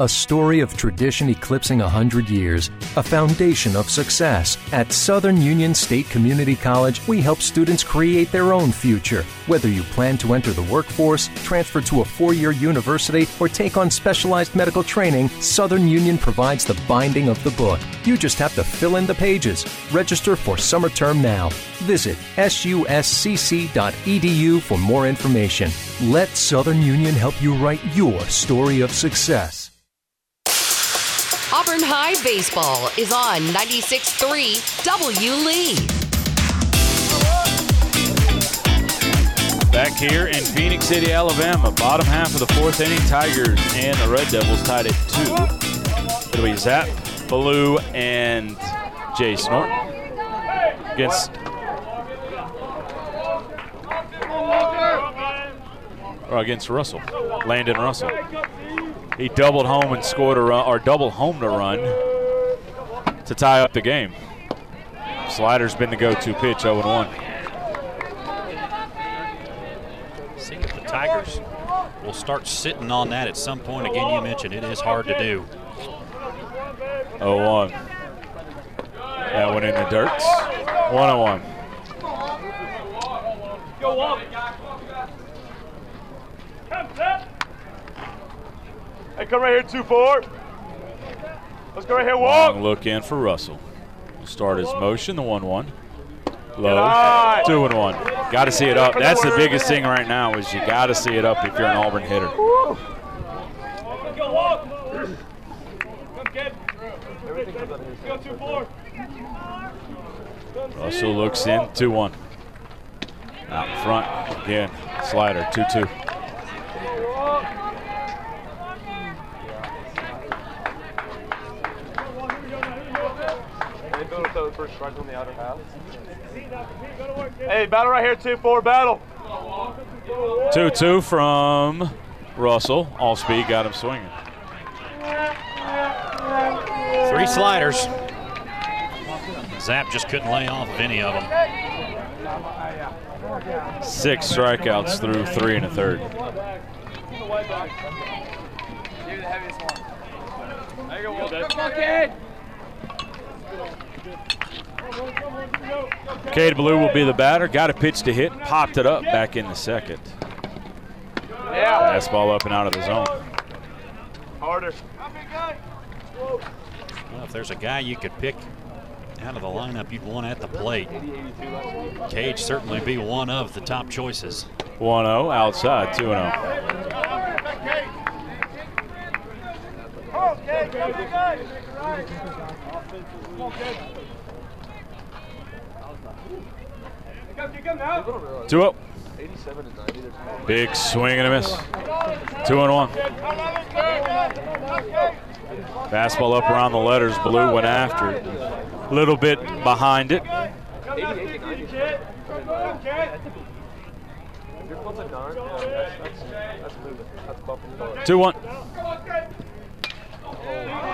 A story of tradition eclipsing 100 years, a foundation of success. At Southern Union State Community College, we help students create their own future. Whether you plan to enter the workforce, transfer to a four year university, or take on specialized medical training, Southern Union provides the binding of the book. You just have to fill in the pages. Register for summer term now. Visit suscc.edu for more information. Let Southern Union help you write your story of success. Auburn High Baseball is on 96.3 W. Lee. Back here in Phenix City, Alabama, bottom half of the fourth inning, Tigers and the Red Devils tied at two. It'll be Zapp, Ballou, and Jace Norton against or against Russell, Landon Russell. He doubled home and scored a run, or double home to run to tie up the game. Slider's been the go-to pitch, 0-1. See if the Tigers will start sitting on that at some point. Again, you mentioned it is hard to do. 0-1. That one in the dirt. 1-1. Go up. Come set. Hey, come right here, 2-4. Let's go right here, walk. Long look in for Russell. Start his motion, the 1-1. Low, high. 2 and 1. Got to see it up. That's the biggest thing right now is you got to see it up if you're an Auburn hitter. Let's go, walk. Come, kid. Let's go, 2-4. Russell looks in, 2-1. Out in front, again, slider, 2-2. First strike on the outer half. Hey, battle right here, 2-4, battle. 2-2 from Russell. All speed got him swinging. Three sliders. Zapp just couldn't lay off of any of them. Six strikeouts through three and a third. Cade Ballou will be the batter. Got a pitch to hit, popped it up back in the second. Fastball up and out of the zone. Harder. Well, if there's a guy you could pick out of the lineup you'd want at the plate, Cade certainly be one of the top choices. 1 0 outside, oh. 2 0. Two up. Big swing and a miss. Two and one. Fastball up around the letters. Ballou went after it. A little bit behind it. Two one.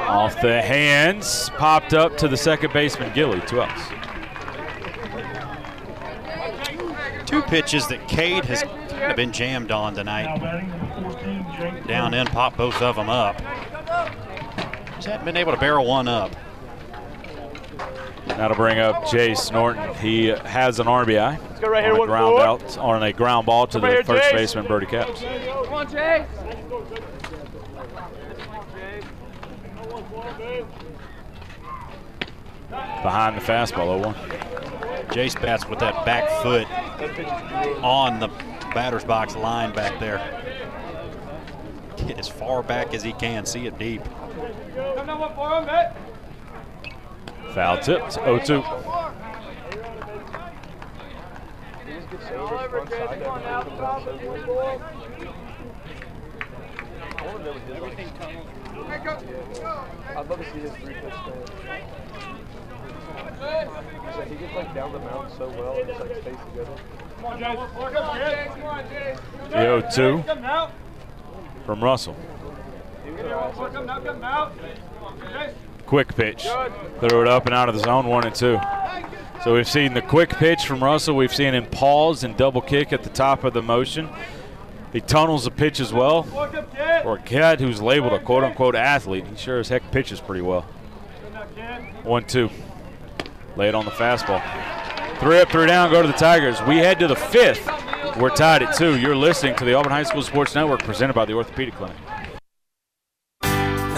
Off the hands, popped up to the second baseman Gilly. Two outs. Two pitches that Cade has kind of been jammed on tonight. Down in, pop both of them up. Just hadn't been able to barrel one up. That'll bring up Jace Norton. He has an RBI Let's go right here, on a one ground four. out on a ground ball to Come the right here, first Jace. baseman Brody Caps. Come on, Jay. Behind the fastball, 0-1. Jace bats with that back foot on the batter's box line back there. Get as far back as he can, see it deep. Foul tipped, 0-2. I'd love to see his three pitch stand. He's like, he gets like down the mound so well and just like stays together. Come on, Jace. Come on, Jace. The 0-2 Come now. from Russell. Come now, come now. Jace. Quick pitch. Throw it up and out of the zone, one and two. So we've seen the quick pitch from Russell. We've seen him pause and double kick at the top of the motion. He tunnels the pitch as well. For a kid who's labeled a quote unquote athlete, he sure as heck pitches pretty well. One, two. Lay it on the fastball. Three up, three down, go to the Tigers. We head to the fifth. We're tied at two. You're listening to the Auburn High School Sports Network presented by the Orthopedic Clinic.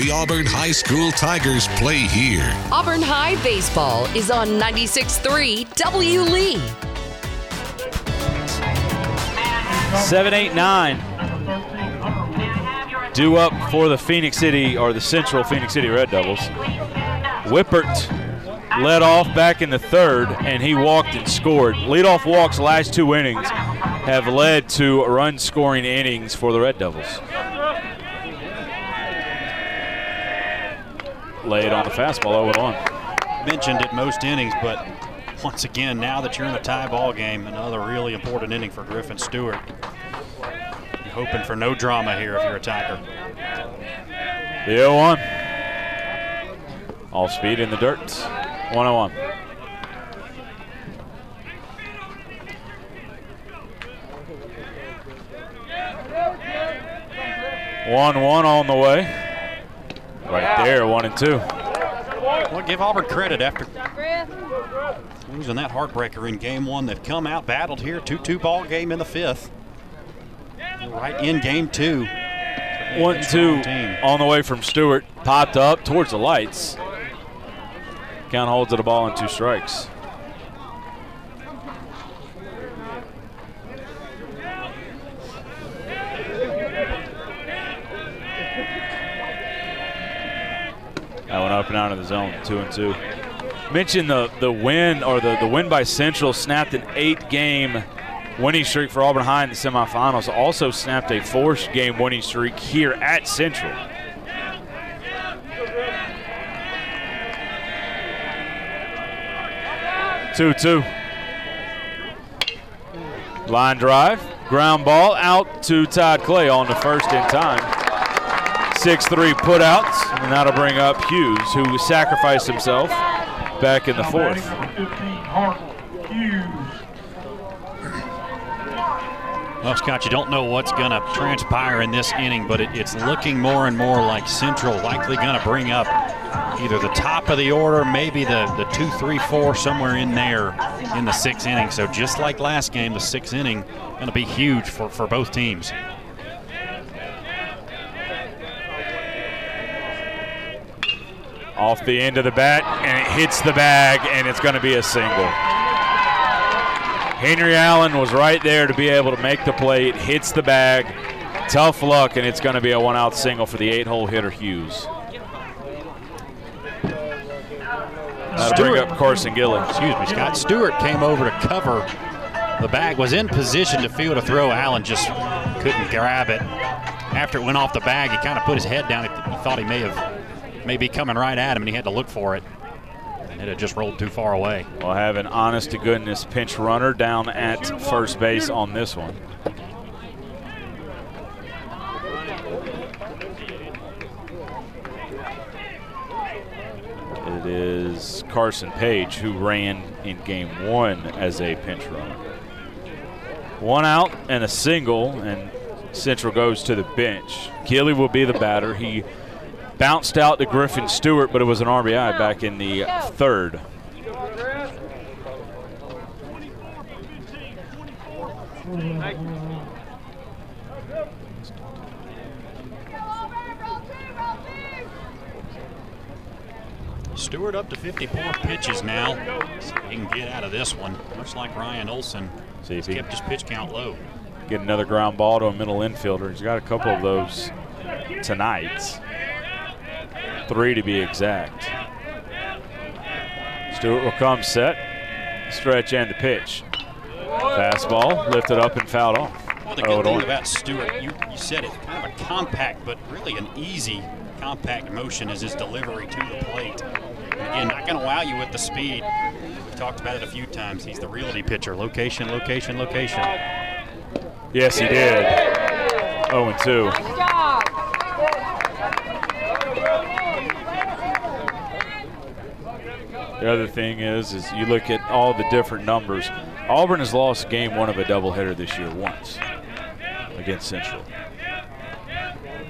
The Auburn High School Tigers play here. Auburn High Baseball is on 96.3 W. Lee. 789 due up for the Phenix City or the Central Phenix City Red Devils. Whippert led off back in the third, and he walked and scored. Leadoff walks last two innings have led to run scoring innings for the Red Devils. Lay it on the fastball 0 1. Mentioned it most innings, but once again, now that you're in a tie ball game, another really important inning for Griffin Stewart. You're hoping for no drama here if you're a Tiger. The 0 1. All speed in the dirt. 101. One one on the way. Right there, one and two. Well, give Auburn credit after losing that heartbreaker in game one. They've come out, battled here, 2-2 ball game in the fifth. Right in game two. One two on the way from Stewart. Popped up towards the lights. Count holds it a ball and two strikes. That one up and out of the zone, two and two. Mentioned the the win or the, the win by Central snapped an eight game winning streak for Auburn High in the semifinals. Also snapped a four game winning streak here at Central. Two two. Line drive, ground ball out to Todd Clay on the first in time. 6-3 putouts, and that'll bring up Hughes, who sacrificed himself back in the fourth. Well, Scott, you don't know what's going to transpire in this inning, but it, it's looking more and more like Central likely going to bring up either the top of the order, maybe the, the two, three, four, somewhere in there in the sixth inning. So just like last game, the sixth inning going to be huge for, for both teams. Off the end of the bat, and it hits the bag, and it's going to be a single. Henry Allen was right there to be able to make the play. It hits the bag. Tough luck, and it's going to be a one out single for the eight hole hitter Hughes. That'll bring up Carson Gilly. Excuse me, Scott. Stewart came over to cover the bag, was in position to field a throw. Allen just couldn't grab it. After it went off the bag, he kind of put his head down. He thought he may have may be coming right at him, and he had to look for it. It had just rolled too far away. We'll have an honest to goodness pinch runner down at first base on this one. It is Carson Page who ran in game one as a pinch runner. One out and a single, and Central goes to the bench. Gilly will be the batter. He bounced out to Griffin Stewart, but it was an RBI back in the third. Stewart up to 54 pitches now. See if he can get out of this one, much like Ryan Olson. See if he kept his pitch count low. Get another ground ball to a middle infielder. He's got a couple of those tonight. Three to be exact. Stewart will come set, stretch and the pitch. Fastball lifted up and fouled off. Well, the good thing about Stewart, you, you said it, kind of a compact, but really an easy compact motion is his delivery to the plate. And again, not going to wow you with the speed. We've talked about it a few times. He's the reality pitcher. Location, location, location. Yes, he did. 0 2. The other thing is, is you look at all the different numbers. Auburn has lost game one of a doubleheader this year once against Central.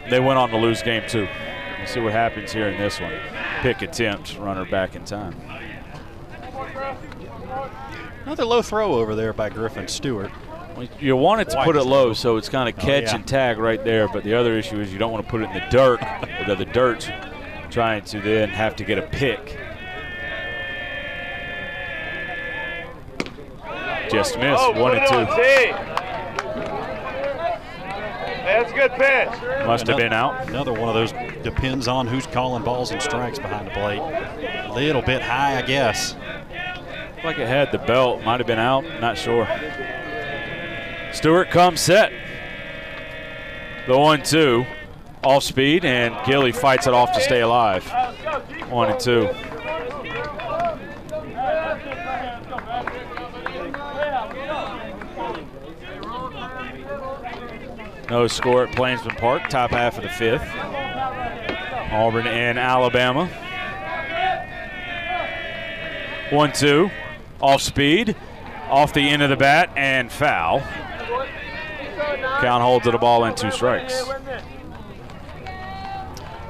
They went on to lose game two. We'll see what happens here in this one. Pick attempt, runner back in time. Another low throw over there by Griffin Stewart. You want it to put it low so it's kind of oh, catch yeah. and tag right there, but the other issue is you don't want to put it in the dirt, or the dirt's trying to then have to get a pick. Just missed. Oh, One and two. That's a good pitch. Must have been out. Another one of those depends on who's calling balls and strikes behind the plate. A little bit high, I guess. Like it had the belt. Might have been out. Not sure. Stewart comes set. The one two. Off speed, and Gilly fights it off to stay alive. One and two. No score at Plainsman Park, top half of the fifth. Auburn and Alabama. One two. Off speed. Off the end of the bat and foul. Count holds it a ball and two strikes.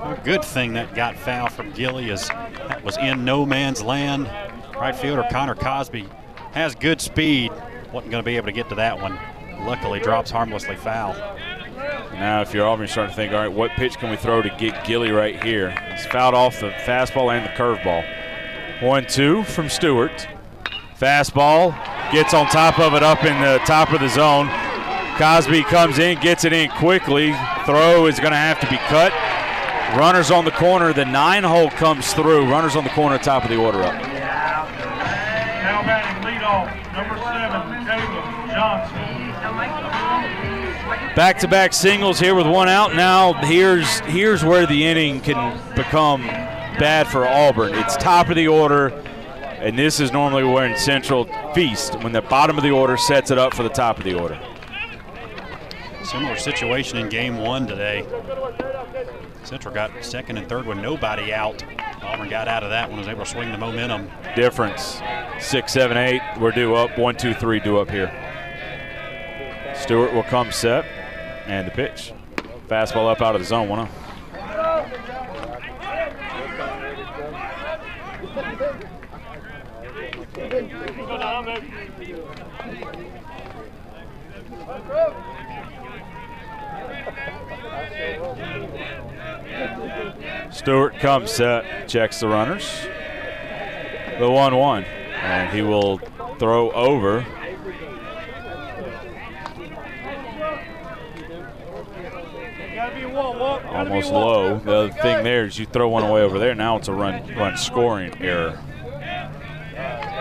A good thing that got foul from Gilly is that was in no man's land. Right fielder Connor Cosby has good speed. Wasn't going to be able to get to that one. Luckily drops harmlessly foul. Now, if you're Auburn, you're starting to think, all right, what pitch can we throw to get Gilly right here? He's fouled off the fastball and the curveball. One, two from Stewart. Fastball gets on top of it up in the top of the zone. Cosby comes in, gets it in quickly. Throw is going to have to be cut. Runners on the corner. The nine hole comes through. Runners on the corner, top of the order up. Now batting lead off, number seven, Caleb Johnson. Back to back singles here with one out. Now here's here's where the inning can become bad for Auburn. It's top of the order, and this is normally where in Central feast when the bottom of the order sets it up for the top of the order. Similar situation in game one today. Central got second and third with nobody out. Auburn got out of that one, was able to swing the momentum. Difference six, seven, eight. We're due up. One, two, three, due up here. Stewart will come set, and the pitch. Fastball up out of the zone, 1 Stewart comes set, checks the runners. The 1 1. And he will throw over. Almost low. The other thing there is you throw one away over there. Now it's a run run scoring error.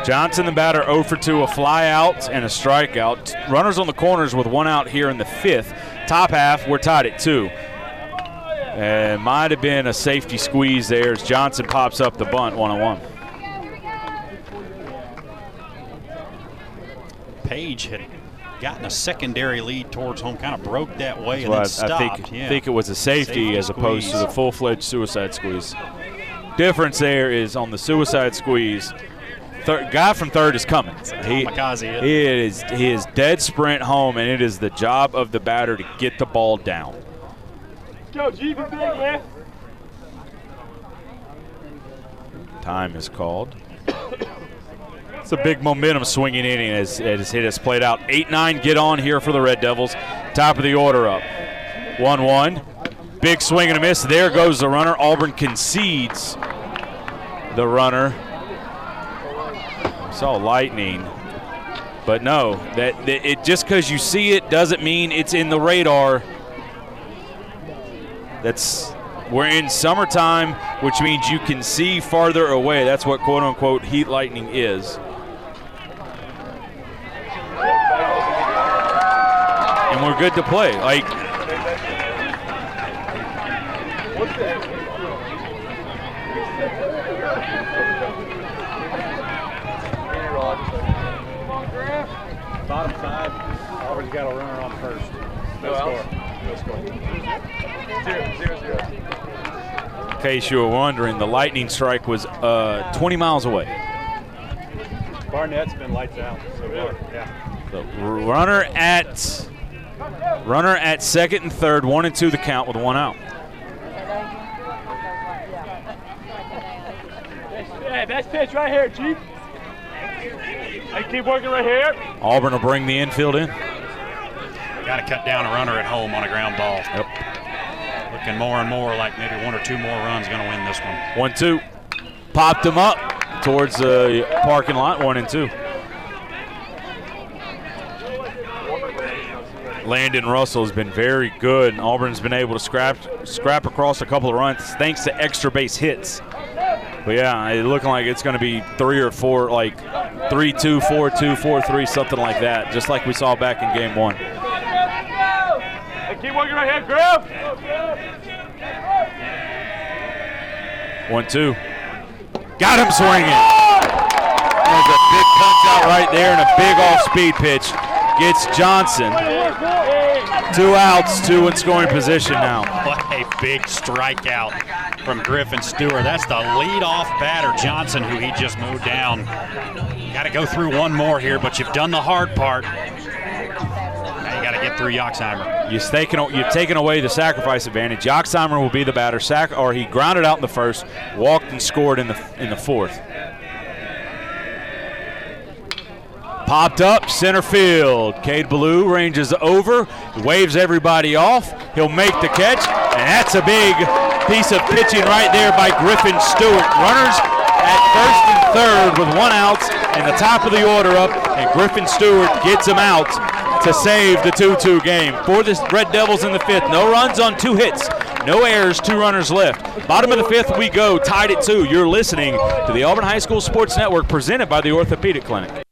Johnson, the batter, 0 for 2, a fly out and a strikeout. Runners on the corners with one out here in the fifth. Top half, we're tied at two. And might have been a safety squeeze there as Johnson pops up the bunt one on one. Page had gotten a secondary lead towards home, kind of broke that way and then why I- stopped. I think, yeah. think it was a safety, Safety as opposed to squeeze. the full-fledged suicide squeeze. Difference there is on the suicide squeeze, third, guy from third is coming. He, kamikaze, isn't he is he is dead sprint home, and it is the job of the batter to get the ball down. Go, G, be big, man. Time is called. It's a big momentum swinging inning as, as it has played out. 8 9 get on here for the Red Devils. Top of the order up. 1 1. Big swing and a miss. There goes the runner. Auburn concedes the runner. Saw lightning. But no, that, that it just because you see it doesn't mean it's in the radar. That's we're in summertime, which means you can see farther away. That's what quote unquote heat lightning is. And we're good to play. Like Bottom side, Auburn's got a runner on first. No score. No score. Zero, zero, zero. in case you were wondering, the lightning strike was uh, 20 miles away. Barnett's been lights out so far. Yeah. The runner at runner at second and third, one and two the count with one out. Hey, best pitch right here, Chief. Hey, keep working right here. Auburn will bring the infield in. Got to cut down a runner at home on a ground ball. Yep. Looking more and more like maybe one or two more runs going to win this one. One two, popped him up towards the parking lot. One and two. Landon Russell has been very good. and Auburn's been able to scrap scrap across a couple of runs thanks to extra base hits. But yeah, it looking like it's going to be three or four, like three two, four two, four three, something like that, just like we saw back in game one. Hey, keep working right here, Griff. One two, got him swinging. There's a big punch out right there and a big off-speed pitch. Gets Johnson. Two outs, two in scoring position now. What a big strikeout from Griffin Stewart. That's the leadoff batter, Johnson, who he just moved down. Got to go through one more here, but you've done the hard part. Now you got to get through Yoxheimer. You've taken, you've taken away the sacrifice advantage. Yoxheimer will be the batter. Sac, or he grounded out in the first, walked and scored in the in the fourth. Popped up center field. Cade Ballou ranges over, waves everybody off. He'll make the catch, and that's a big piece of pitching right there by Griffin Stewart. Runners at first and third with one out, and the top of the order up, and Griffin Stewart gets him out to save the 2-2 game. For the Red Devils in the fifth, no runs on two hits, no errors, two runners left. Bottom of the fifth we go, tied at two. You're listening to the Auburn High School Sports Network presented by the Orthopedic Clinic.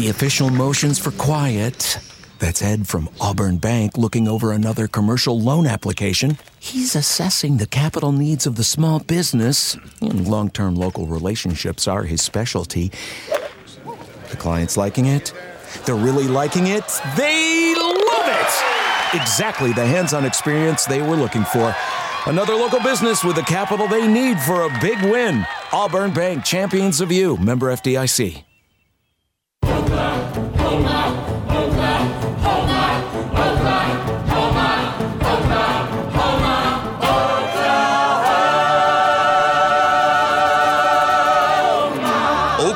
The official motions for quiet. That's Ed from Auburn Bank looking over another commercial loan application. He's assessing the capital needs of the small business, and long term local relationships are his specialty. The client's liking it. They're really liking it. They love it! Exactly the hands on experience they were looking for. Another local business with the capital they need for a big win. Auburn Bank, champions of you. Member FDIC.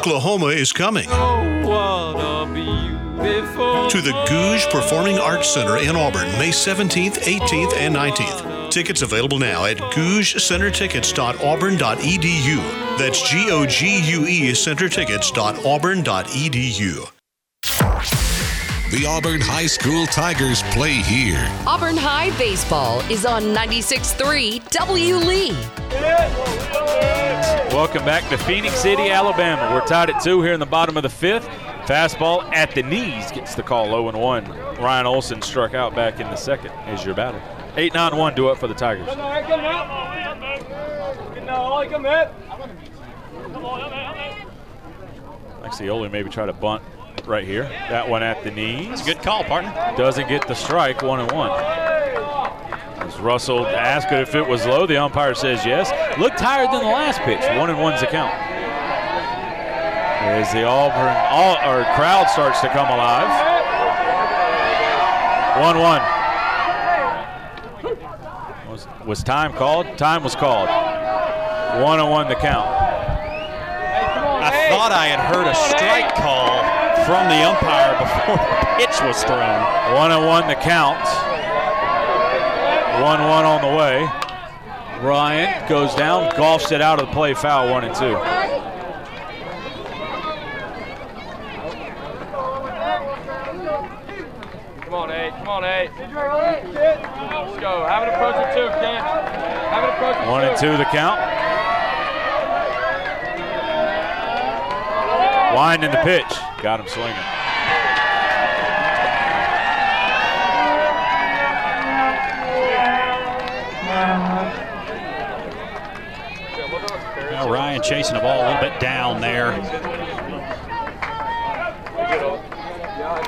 Oklahoma is coming to the Gogue Performing Arts Center in Auburn, May 17th, 18th, and 19th. Tickets available now at goguecentertickets.auburn.edu. That's G O G U E centertickets.auburn.edu. The Auburn High School Tigers play here. Auburn High Baseball is on 96.3 W. Lee. Welcome back to Phenix City, Alabama. We're tied at two here in the bottom of the fifth. Fastball at the knees gets the call 0 1. Ryan Olson struck out back in the second as your batter. 8 9 1 do up for the Tigers. Lexioli maybe try to bunt right here. That one at the knees. It's a good call, partner. Doesn't get the strike, 1 and 1. As Russell asked if it was low, the umpire says yes. Looked higher than the last pitch. 1 and 1's the count. As the Auburn all, or crowd starts to come alive. 1 1. Was, was time called? Time was called. 1 and 1 the count. I thought I had heard a strike call from the umpire before the pitch was thrown. 1 and 1 the count. 1 1 on the way. Ryan goes down, golfs it out of the play, foul 1 and 2. Come on, eight. Come on, eight. Let's go. Have an approach at two, Ken. Have an approach at One and two the count. Winding the pitch. Got him swinging. Now Ryan chasing the ball a little bit down there.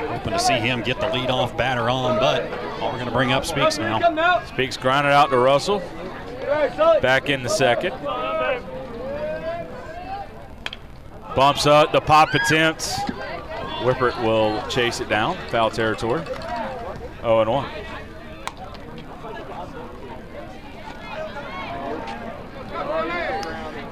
Hoping to see him get the leadoff batter on, but all we're going to bring up Speaks now. Speaks grounded out to Russell. Back in the second. Bumps up the pop attempt. Whippert will chase it down. Foul territory. 0 and 1.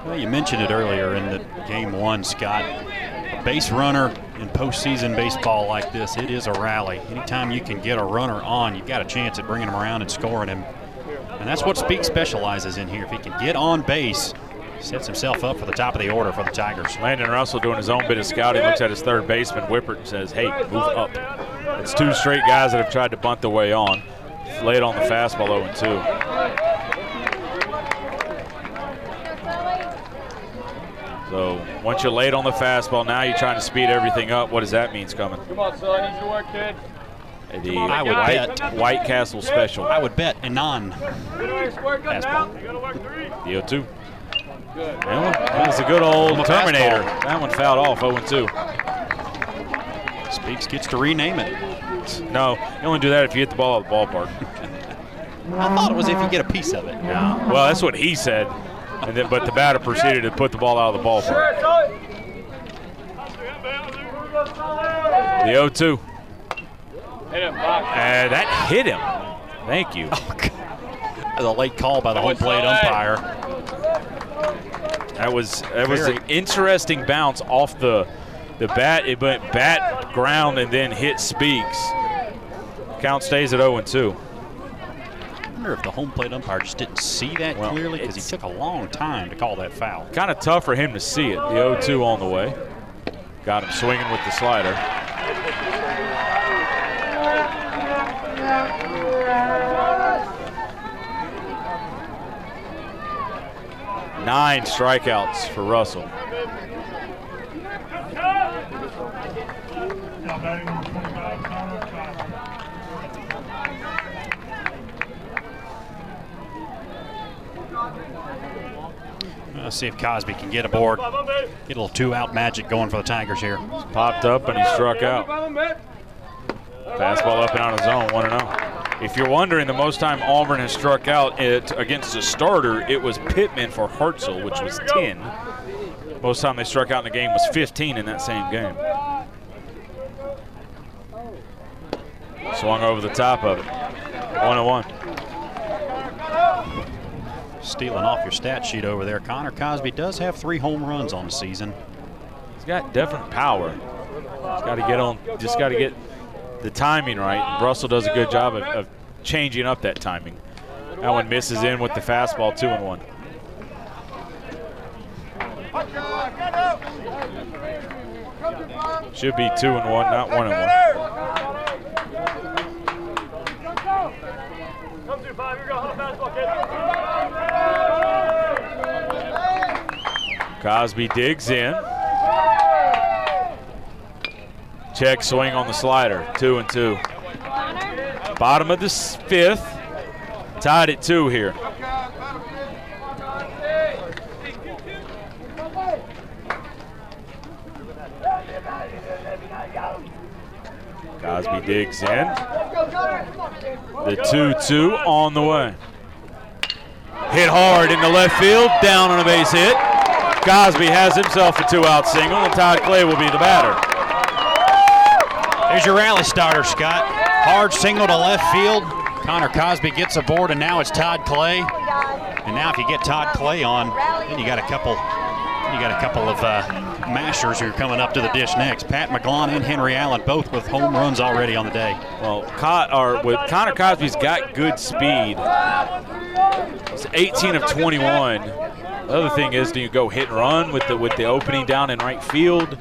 Well, you mentioned it earlier in the game one, Scott. A base runner in postseason baseball like this, it is a rally. Anytime you can get a runner on, you've got a chance at bringing him around and scoring him. And that's what Speak specializes in here. If he can get on base, sets himself up for the top of the order for the Tigers. Landon Russell doing his own bit of scouting, looks at his third baseman, Whippert, and says, hey, move up. It's two straight guys that have tried to bunt the way on. Laid on the fastball 0 and 2. So once you're late on the fastball, now you're trying to speed everything up. What does that mean coming? Come on, son. Easy work, kid. The I would White, bet. White Castle special. I would bet a non fastball. The 0 2. That one that was a good old On Terminator. fastball. That one fouled off 0 2. Speaks gets to rename it. No, you only do that if you hit the ball out of the ballpark. I thought it was if you get a piece of it. No. Well, that's what he said. And then, but the batter proceeded to put the ball out of the ballpark. The 0 2. Hit him, And uh, that hit him. Thank you. The late call by the home plate umpire. That was that was Very- an interesting bounce off the the bat. It went bat ground and then hit Speaks. Count stays at 0 2. I wonder if the home plate umpire just didn't see that Well, clearly because he took a long time to call that foul. Kind of tough for him to see it. The 0 2 on the way. Got him swinging with the slider. Nine strikeouts for Russell. Let's see if Cosby can get aboard. Get a little two-out magic going for the Tigers here. Popped up and he struck out. Fastball up and out of zone, 1 0. If you're wondering, the most time Auburn has struck out it, against a starter, it was Pittman for Hartselle, which was 10. Most time they struck out in the game was 15 in that same game. Swung over the top of it. 1 1. Stealing off your stat sheet over there, Connor Cosby does have three home runs on the season. He's got definite power. Just got to get on. Just got to get the timing right. Russell does a good job of, of changing up that timing. That one misses in with the fastball, two and one. Should be two and one, not one and one. Cosby digs in. Check swing on the slider, two and two. Bottom of the fifth, tied at two here. Cosby digs in. The 2-2 on the way. Hit hard in the left field, down on a base hit. Cosby has himself a two-out single, and Todd Clay will be the batter. There's your rally starter, Scott. Hard single to left field. Connor Cosby gets aboard, and now it's Todd Clay. And now, if you get Todd Clay on, then you got a couple. You got a couple of uh, mashers who are coming up to the dish next. Pat McGlon and Henry Allen, both with home runs already on the day. Well, Con- or with Connor Cosby's got good speed. It's 18 of 21. The other thing is, do you go hit and run with the with the opening down in right field?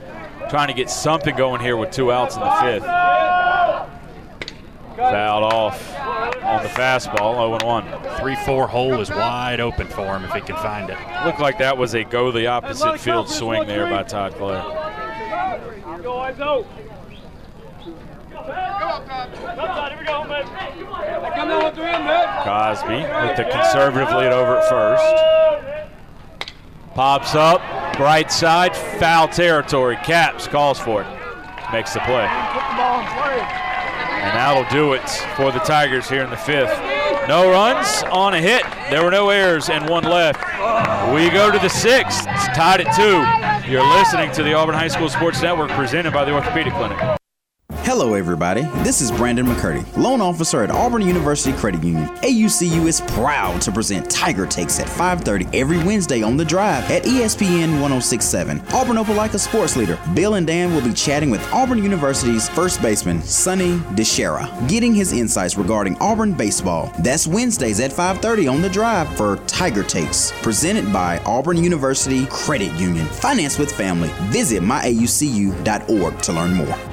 Trying to get something going here with two outs in the fifth. Fouled off on the fastball, 0-1. 3-4 hole is wide open for him if he can find it. Looked like that was a go the opposite field swing there by Todd Clay. Cosby with the conservative lead over at first. Pops up, right side, foul territory. Caps calls for it, makes the play. And that'll do it for the Tigers here in the fifth. No runs on a hit. There were no errors and one left. We go to the sixth. It's tied at two. You're listening to the Auburn High School Sports Network presented by the Orthopedic Clinic. Hello, everybody. This is Brandon McCurdy, loan officer at Auburn University Credit Union. AUCU is proud to present Tiger Takes at 5:30 every Wednesday on the Drive at ESPN 1067. Auburn Opelika sports leader Bill and Dan will be chatting with Auburn University's first baseman Sonny DiChiara, getting his insights regarding Auburn baseball. That's Wednesdays at 5:30 on the Drive for Tiger Takes, presented by Auburn University Credit Union. Finance with family. Visit myaucu.org to learn more.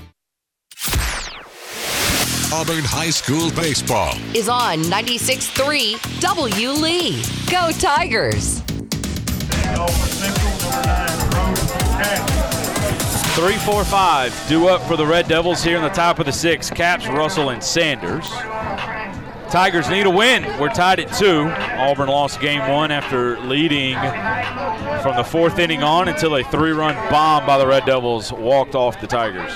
Auburn High School Baseball. Is on 96.3 W. Lee. Go Tigers. Three, four, five. Due up for the Red Devils here in the top of the six. Caps, Russell, and Sanders. Tigers need a win. We're tied at two. Auburn lost game one after leading from the fourth inning on until a three run bomb by the Red Devils walked off the Tigers.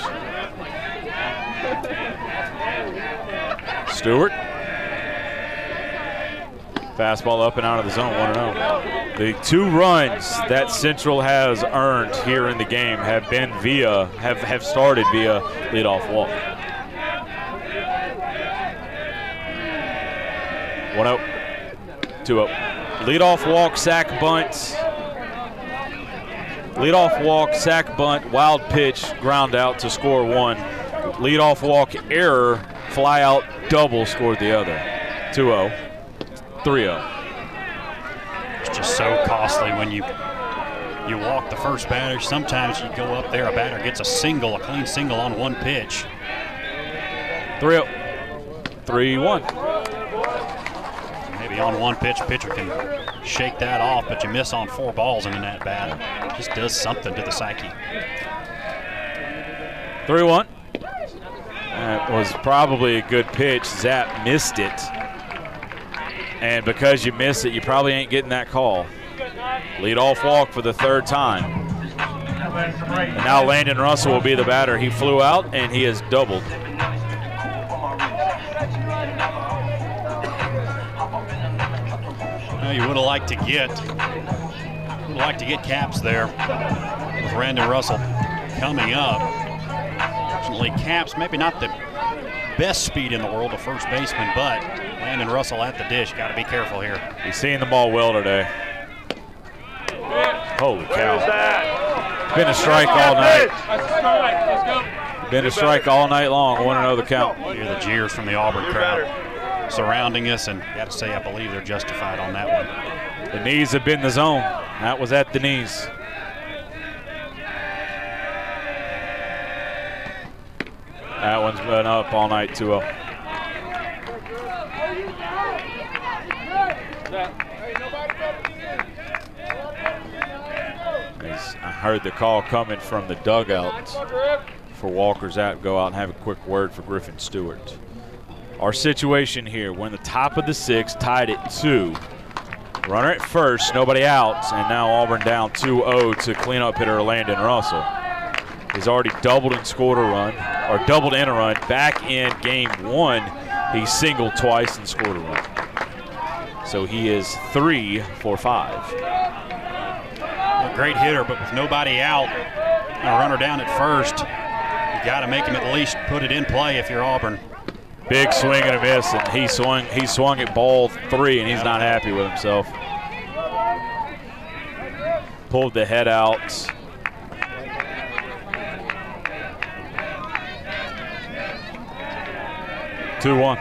Stewart. Fastball up and out of the zone, 1 0. The two runs that Central has earned here in the game have been via, have, have started via leadoff walk. 1 0. 2 0. Leadoff walk, sack bunt. Leadoff walk, sack bunt, wild pitch, ground out to score one. Leadoff walk, error, fly out, double, scored the other. 2 0. 3 0. It's just so costly when you you walk the first batter. Sometimes you go up there, a batter gets a single, a clean single on one pitch. 3 0. 3 1. Maybe on one pitch, pitcher can shake that off, but you miss on four balls in that batter. Just does something to the psyche. 3 1. That was probably a good pitch. Zapp missed it. And because you miss it, you probably ain't getting that call. Lead off walk for the third time. And now Landon Russell will be the batter. He flew out and he has doubled. Well, you would have liked to get would liked to get caps there with Landon Russell coming up. Fortunately, caps maybe not the best speed in the world, a first baseman, but Landon Russell at the dish. Got to be careful here. He's seeing the ball well today. Holy cow. Been a strike all night. Been a strike all night long. Want to know the count. Hear the jeers from the Auburn crowd surrounding us, and got to say, I believe they're justified on that one. The knees have been the zone. That was at the knees. That one's been up all night 2 0. I heard the call coming from the dugout for Walker's out. Go out and have a quick word for Griffin Stewart. Our situation here, we're in the top of the sixth, tied at two. Runner at first, nobody out, and now Auburn down 2-0 to cleanup hitter Landon Russell. He's already doubled and scored a run, or doubled in a run. Back in game one, he singled twice and scored a run. So he is three for five. A great hitter, but with nobody out and a runner down at first, you got to make him at least put it in play if you're Auburn. Big swing and a miss, and he swung. He swung at ball three, and he's not happy with himself. Pulled the head out. Two one.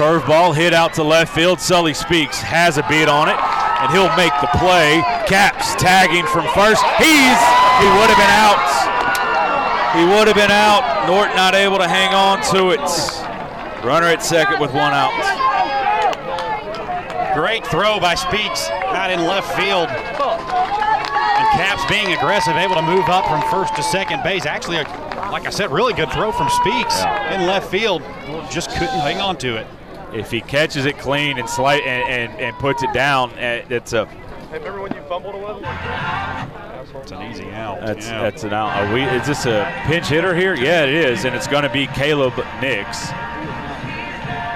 Curveball hit out to left field. Sully Speaks has a beat on it, and he'll make the play. Caps tagging from first. He's he would have been out. He would have been out. Norton not able to hang on to it. Runner at second with one out. Great throw by Speaks out in left field. And Caps being aggressive, able to move up from first to second base. Actually, a, like I said, really good throw from Speaks Yeah. in left field. Just couldn't hang on to it. If he catches it clean and slight and, and, and puts it down, eh, it's a Hey, remember when you fumbled a little? It's an easy out. That's yeah. that's an out. Are we? Is this a pinch hitter here? Yeah, it is, and it's going to be Caleb Nix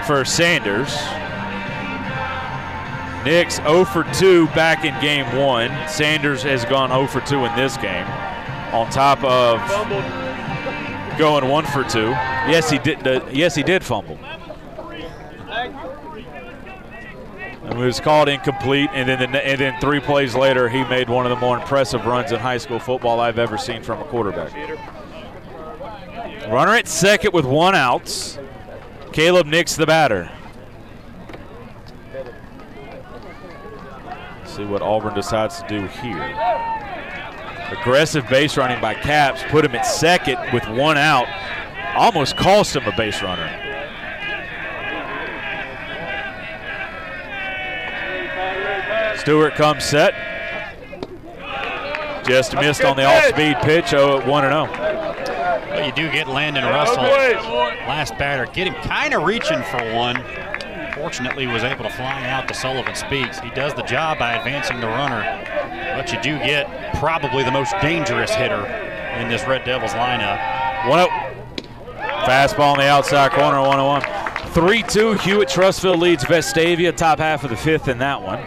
for Sanders. Nix 0 for 2 back in game one. Sanders has gone 0 for 2 in this game. On top of going 1 for 2. Yes, he did. Uh, yes, he did fumble. And it was called incomplete, and then the, and then three plays later, he made one of the more impressive runs in high school football I've ever seen from a quarterback. Runner at second with one out. Caleb Nix, the batter. See what Auburn decides to do here. Aggressive base running by Caps put him at second with one out. Almost cost him a base runner. Stewart comes set. Just missed on the off-speed pitch. Oh, 1 0. Well, you do get Landon Russell, last batter, get him kind of reaching for one. Fortunately, was able to fly out to Sullivan Speaks. He does the job by advancing the runner, but you do get probably the most dangerous hitter in this Red Devils lineup. One out. Fastball on the outside corner, 1 1. 3 2. Hewitt Trussville leads Vestavia, top half of the fifth in that one.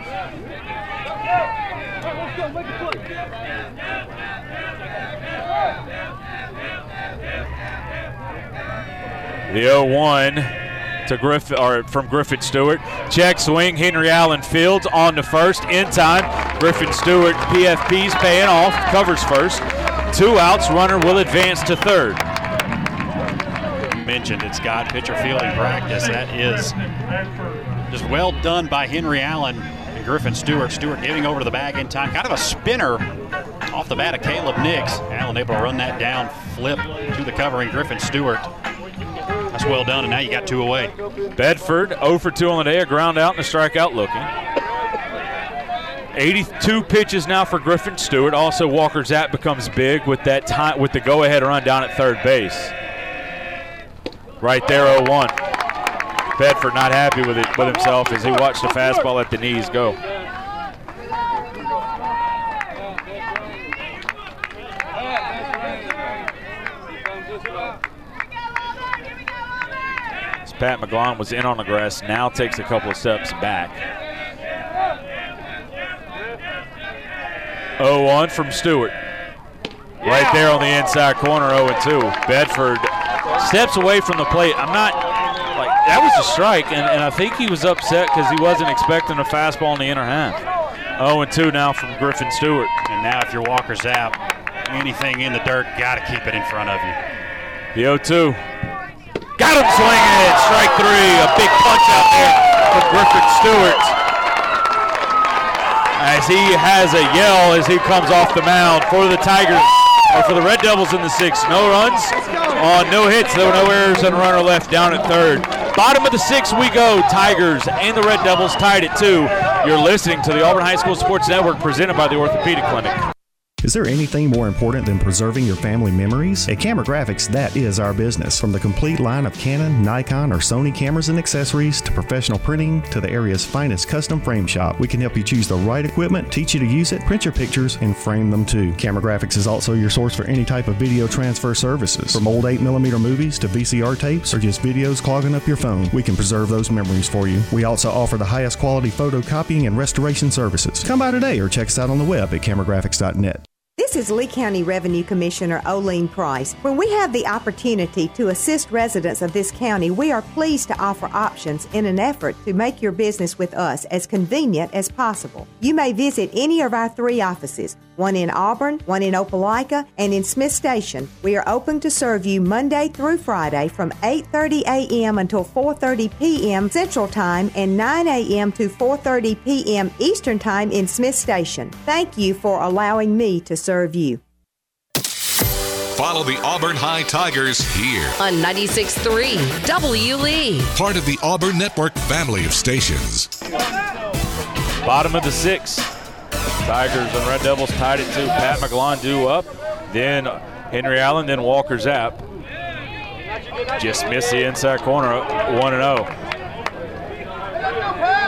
The 0-1 to Griffin or from Griffin Stewart. Check swing. Henry Allen Fields on to first in time. Griffin Stewart PFP's paying off. Covers first. Two outs. Runner will advance to third. Mentioned it's got pitcher fielding practice. That is just well done by Henry Allen and Griffin Stewart. Stewart getting over to the bag in time. Kind of a spinner off the bat of Caleb Nix. Allen able to run that down, flip to the covering Griffin Stewart. That's well done, and now you got two away. Bedford 0 for 2 on the day, a ground out and a strikeout looking. 82 pitches now for Griffin Stewart. Also, Walker Zapp becomes big with that time with the go-ahead run down at third base. Right there, 0-1. Bedford not happy with it with himself as he watched the fastball at the knees go. Pat McGlon was in on the grass, now takes a couple of steps back. 0-1 from Stewart. Right there on the inside corner, 0-2. Bedford steps away from the plate. I'm not, like, that was a strike, and, and I think he was upset because he wasn't expecting a fastball in the inner half. 0-2 now from Griffin Stewart. And now if you're Walker Zapp, anything in the dirt, got to keep it in front of you. The 0-2. Got him swinging it. Strike three. A big punch out there from Griffin Stewart. As he has a yell as he comes off the mound for the Tigers, or for the Red Devils in the sixth. No runs on no hits. There were no errors and a runner left down at third. Bottom of the sixth we go. Tigers and the Red Devils tied at two. You're listening to the Auburn High School Sports Network presented by the Orthopedic Clinic. Is there anything more important than preserving your family memories? At Camera Graphics, that is our business. From the complete line of Canon, Nikon, or Sony cameras and accessories to professional printing to the area's finest custom frame shop, we can help you choose the right equipment, teach you to use it, print your pictures, and frame them too. Camera Graphics is also your source for any type of video transfer services. From old 8mm movies to VCR tapes or just videos clogging up your phone, we can preserve those memories for you. We also offer the highest quality photocopying and restoration services. Come by today or check us out on the web at cameragraphics.net. This is Lee County Revenue Commissioner Oline Price. When we have the opportunity to assist residents of this county, we are pleased to offer options in an effort to make your business with us as convenient as possible. You may visit any of our three offices, one in Auburn, one in Opelika, and in Smith Station. We are open to serve you Monday through Friday from 8:30 a.m. until 4:30 p.m. Central Time and 9 a.m. to 4:30 p.m. Eastern Time in Smith Station. Thank you for allowing me to serve you. Follow the Auburn High Tigers here. On 96.3 W. Lee. Part of the Auburn Network family of stations. Bottom of the sixth. Tigers and Red Devils tied it to Pat McGloin due up. Then Henry Allen, then Walker Zapp. Just missed the inside corner, 1 0.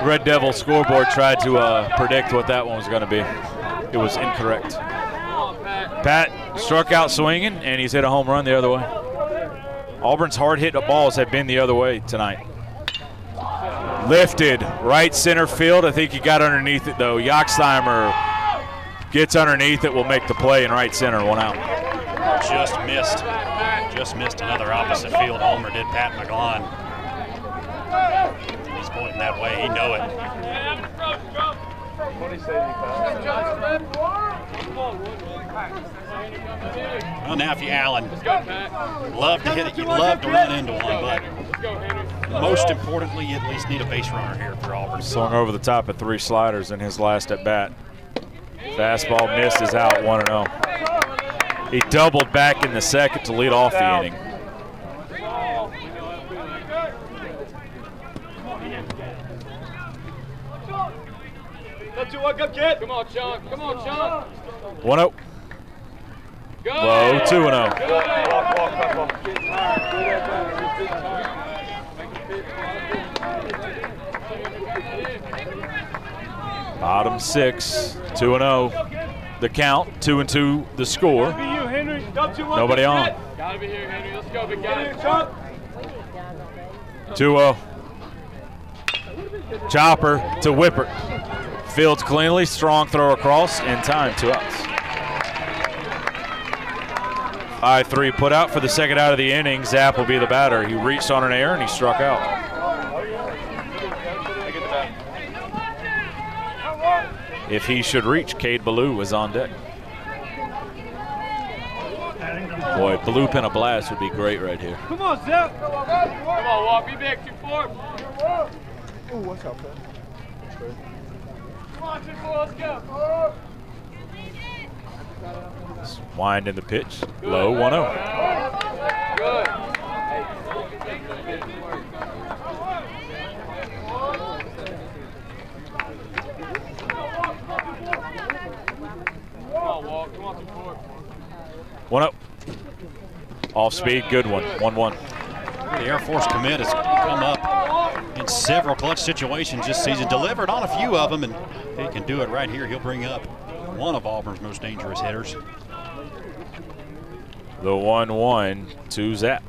Red Devil scoreboard tried to uh, predict what that one was going to be. It was incorrect. Pat struck out swinging, and he's hit a home run the other way. Auburn's hard hit balls have been the other way tonight. Lifted right center field. I think he got underneath it though. Yoxheimer gets underneath it, will make the play in right center, one out. Just missed. Just missed another opposite field homer did Pat McGloin. He's pointing that way. He know it. Well, now if you Allen, love to hit it. You love to run into one, but most importantly, you at least need a base runner here for Auburn. Swung over the top of three sliders in his last at bat. Fastball misses out 1 0. He doubled back in the second to lead off the inning. Come on, Sean. Come on, Sean. 1 0. Low 2 0. Bottom six, 2 0. The count, 2 and 2 the score. Nobody on. Gotta be here, Henry. Let's go, big guy. 2 0. Chopper to Whippert. Fields cleanly, strong throw across, in time, two outs. 5 3 put out for the second out of the inning. Zapp will be the batter. He reached on an air and he struck out. If he should reach, Cade Ballou is on deck. Boy, Blue Pin a blast would be great right here. Come on, Zapp. Come on, Walk. Be back, 2 4. Ooh, what's up, man? Come on, 2 4. Let's. Wind in the pitch. Low 1 0. Good. Come on, Walk. Come on, 2 4. 1 up. Off speed, good one. 1 1. The Air Force commit has come up in several clutch situations this season, delivered on a few of them, and he can do it right here, he'll bring up one of Auburn's most dangerous hitters. The 1 1 to Zapp.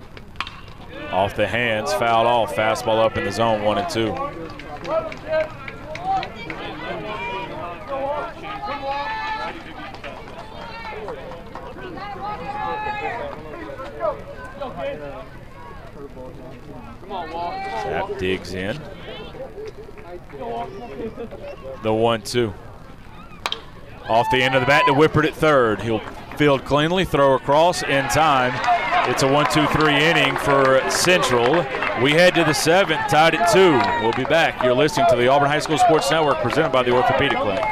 Off the hands, fouled off. Fastball up in the zone, one and two. Zapp digs in. The one two. Off the end of the bat to Whippert at third. He'll field cleanly, throw across in time. It's a one, two, three inning for Central. We head to the seventh, tied at two. We'll be back. You're listening to the Auburn High School Sports Network presented by the Orthopedic Clinic.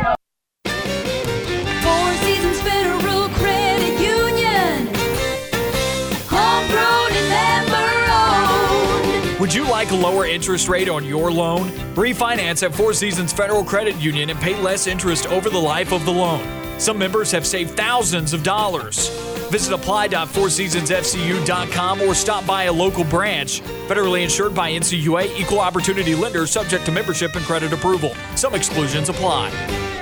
Lower interest rate on your loan? Refinance at Four Seasons Federal Credit Union and pay less interest over the life of the loan. Some members have saved thousands of dollars. Visit apply.fourseasonsfcu.com or stop by a local branch. Federally insured by NCUA, equal opportunity lender subject to membership and credit approval. Some exclusions apply.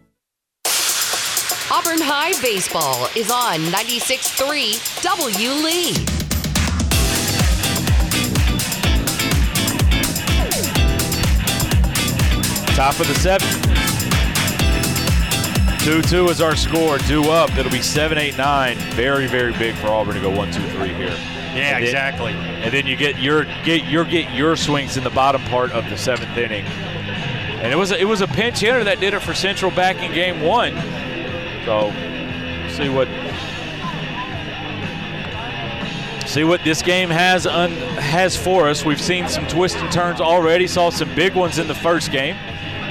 Auburn High Baseball is on 96.3 W. Lee. Top of the seventh. 2 2 is our score. Due up. It'll be 7 8 9. Very, very big for Auburn to go 1 2 3 here. Yeah, And then- exactly. And then you get your get your get your swings in the bottom part of the seventh inning. And it was a, it was a pinch hitter that did it for Central back in game one. So see what see what this game has un, has for us. We've seen some twists and turns already. Saw some big ones in the first game.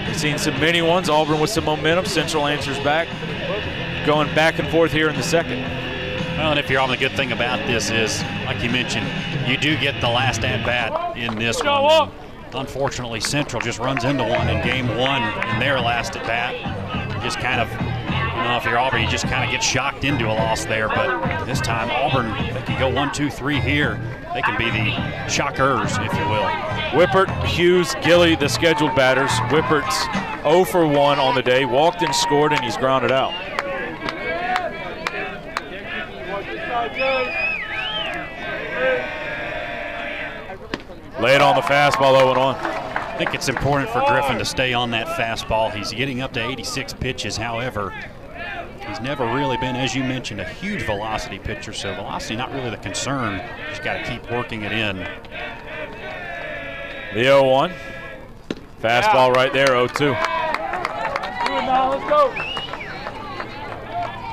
We've seen some mini ones. Auburn with some momentum. Central answers back, going back and forth here in the second. Well, and if you're on the good thing about this is, like you mentioned, you do get the last at bat in this one. Unfortunately, Central just runs into one in game one in their last at bat. Just kind of, know, if you're Auburn, you just kind of get shocked into a loss there. But this time, Auburn, they can go one, two, three here. They can be the shockers, if you will. Whippert, Hughes, Gilly, the scheduled batters. Whippert's 0 for 1 on the day. Walked and scored, and he's grounded out. Lay it on the fastball, 0 1. I think it's important for Griffin to stay on that fastball. He's getting up to 86 pitches. However, he's never really been, as you mentioned, a huge velocity pitcher. So velocity not really the concern. Just got to keep working it in. The 0 1. Fastball right there, 0 2. Let's go.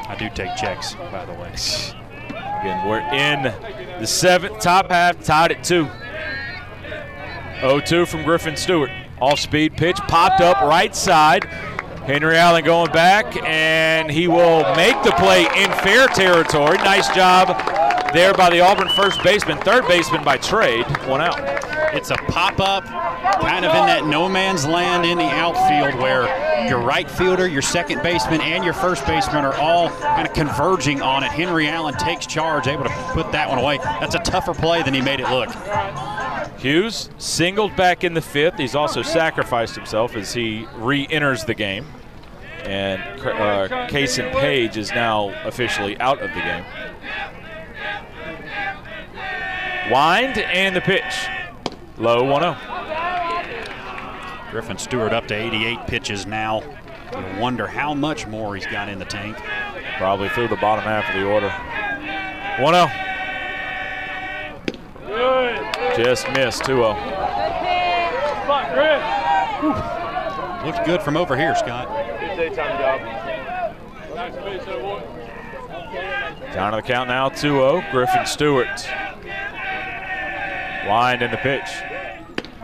I do take checks, by the way. Again, we're in the seventh, top half, tied at 2. 0 2 from Griffin Stewart. Off speed pitch, popped up right side. Henry Allen going back, and he will make the play in fair territory. Nice job there by the Auburn first baseman. Third baseman by trade, one out. It's a pop up, kind of in that no man's land in the outfield where your right fielder, your second baseman, and your first baseman are all kind of converging on it. Henry Allen takes charge, able to put that one away. That's a tougher play than he made it look. Hughes singled back in the fifth. He's also sacrificed himself as he re enters the game. And uh, Kason Page is now officially out of the game. Wind and the pitch. Low 1 0. Griffin Stewart up to 88 pitches now. You wonder how much more he's got in the tank. Probably through the bottom half of the order. 1 0. Just missed 2 0. Spot, Griff. Looked good from over here, Scott. Good daytime job. Nice to meet you, boy. Down to the count now 2 0. Griffin Stewart. Wind in the pitch.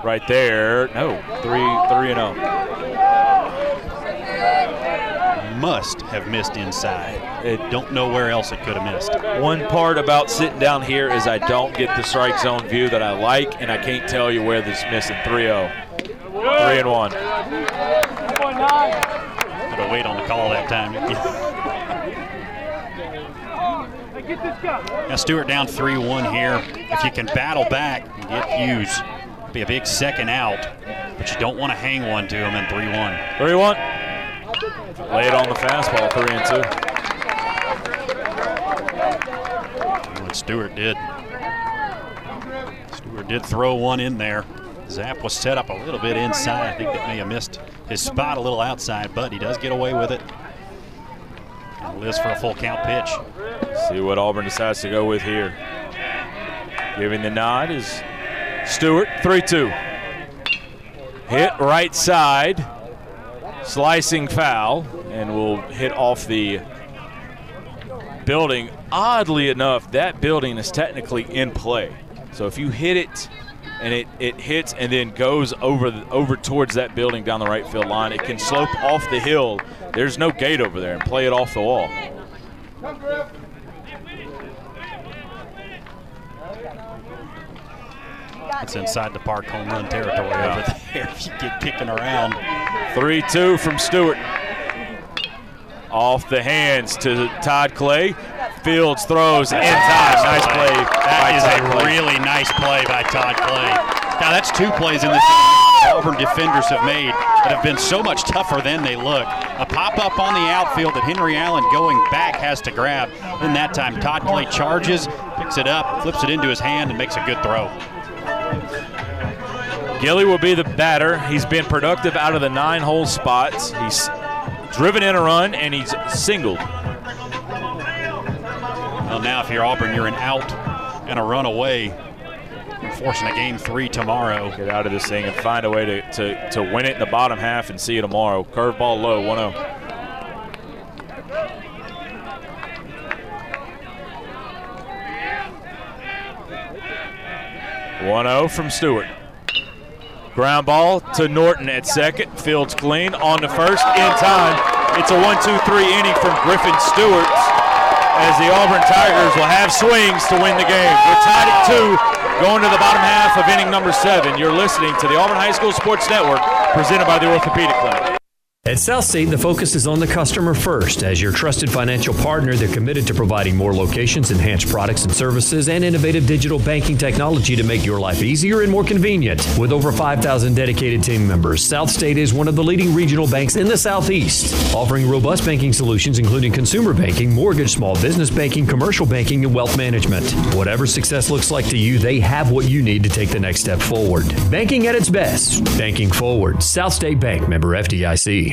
Right there. No, 3 3 and oh. 0 must have missed inside. I don't know where else it could have missed. One part about sitting down here is I don't get the strike zone view that I like, and I can't tell you where this missing 3 0. 3 and 1. Gotta wait on the call that time. now, Stewart down 3 1 here. If you can battle back and get Hughes, be a big second out, but you don't want to hang one to him in 3 1. 3 1. Lay it on the fastball, three and two. What Stewart did. Stewart did throw one in there. Zapp was set up a little bit inside. I think that may have missed his spot a little outside, but he does get away with it. And Liz for a full count pitch. See what Auburn decides to go with here. Giving the nod is Stewart, 3 2. Hit right side slicing foul, and will hit off the building. Oddly enough, that building is technically in play. So if you hit it and it, it hits and then goes over the, over towards that building down the right field line, it can slope off the hill. There's no gate over there and play it off the wall. It's inside the park home run territory yeah. over there if you get kicking around. 3 2 from Stewart. Off the hands to Todd Clay. Fields throws in time. Nice play. That is a Clay. really nice play by Todd Clay. Now that's two plays in this Auburn defenders have made that have been so much tougher than they look. A pop up on the outfield that Henry Allen going back has to grab. In that time, Todd Clay charges, picks it up, flips it into his hand, and makes a good throw. Gilly will be the batter. He's been productive out of the nine hole spots. He's driven in a run and he's singled. Well, now if you're Auburn, you're an out and a run away. Forcing a game three tomorrow. Get out of this thing and find a way to, to, to win it in the bottom half and see you tomorrow. Curveball low, 1 0. One zero from Stewart. Ground ball to Norton at second. Fields clean on the first in time. It's a one, two, three inning from Griffin Stewart as the Auburn Tigers will have swings to win the game. We're tied at two, going to the bottom half of inning number seven. You're listening to the Auburn High School Sports Network, presented by the Orthopedic Clinic. At Southstate, the focus is on the customer first. As your trusted financial partner, they're committed to providing more locations, enhanced products and services, and innovative digital banking technology to make your life easier and more convenient. With over 5,000 dedicated team members, South State is one of the leading regional banks in the Southeast, offering robust banking solutions including consumer banking, mortgage, small business banking, commercial banking, and wealth management. Whatever success looks like to you, they have what you need to take the next step forward. Banking at its best. Banking forward. South State Bank member FDIC.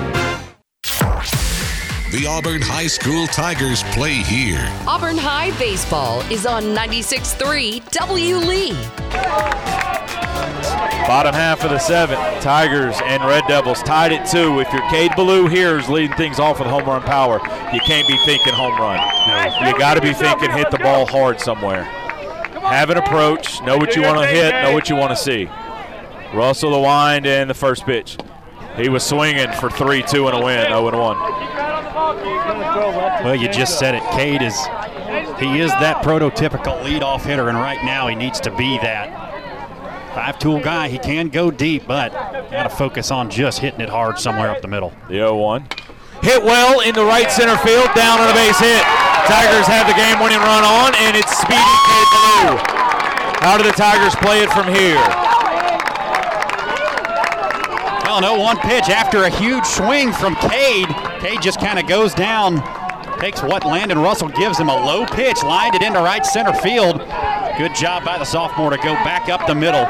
The Auburn High School Tigers play here. Auburn High Baseball is on 96.3 W. Lee. Bottom half of the seventh, Tigers and Red Devils tied at two. If your Cade Ballou here is leading things off with home run power, you can't be thinking home run. You got to be thinking hit the ball hard somewhere. Have an approach, know what you want to hit, know what you want to see. Russell the wind and the first pitch. He was swinging for 3 2 and a win, 0 1. Well, you just said it. Cade is he is that prototypical leadoff hitter, and right now he needs to be that. Five-tool guy, he can go deep, but got to focus on just hitting it hard somewhere up the middle. The 0-1. Hit well in the right center field, down on a base hit. Tigers have the game-winning run on, and it's speedy Cade Ballou. How do the Tigers play it from here? Well, an 0-1 pitch after a huge swing from Cade. Cade just kind of goes down, takes what Landon Russell gives him, a low pitch, lined it into right center field. Good job by the sophomore to go back up the middle.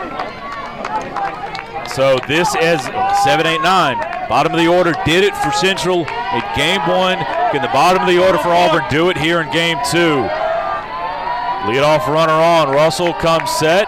So this is 7-8-9. Bottom of the order did it for Central in game one. Can the bottom of the order for Auburn do it here in game two? Leadoff runner on. Russell comes set.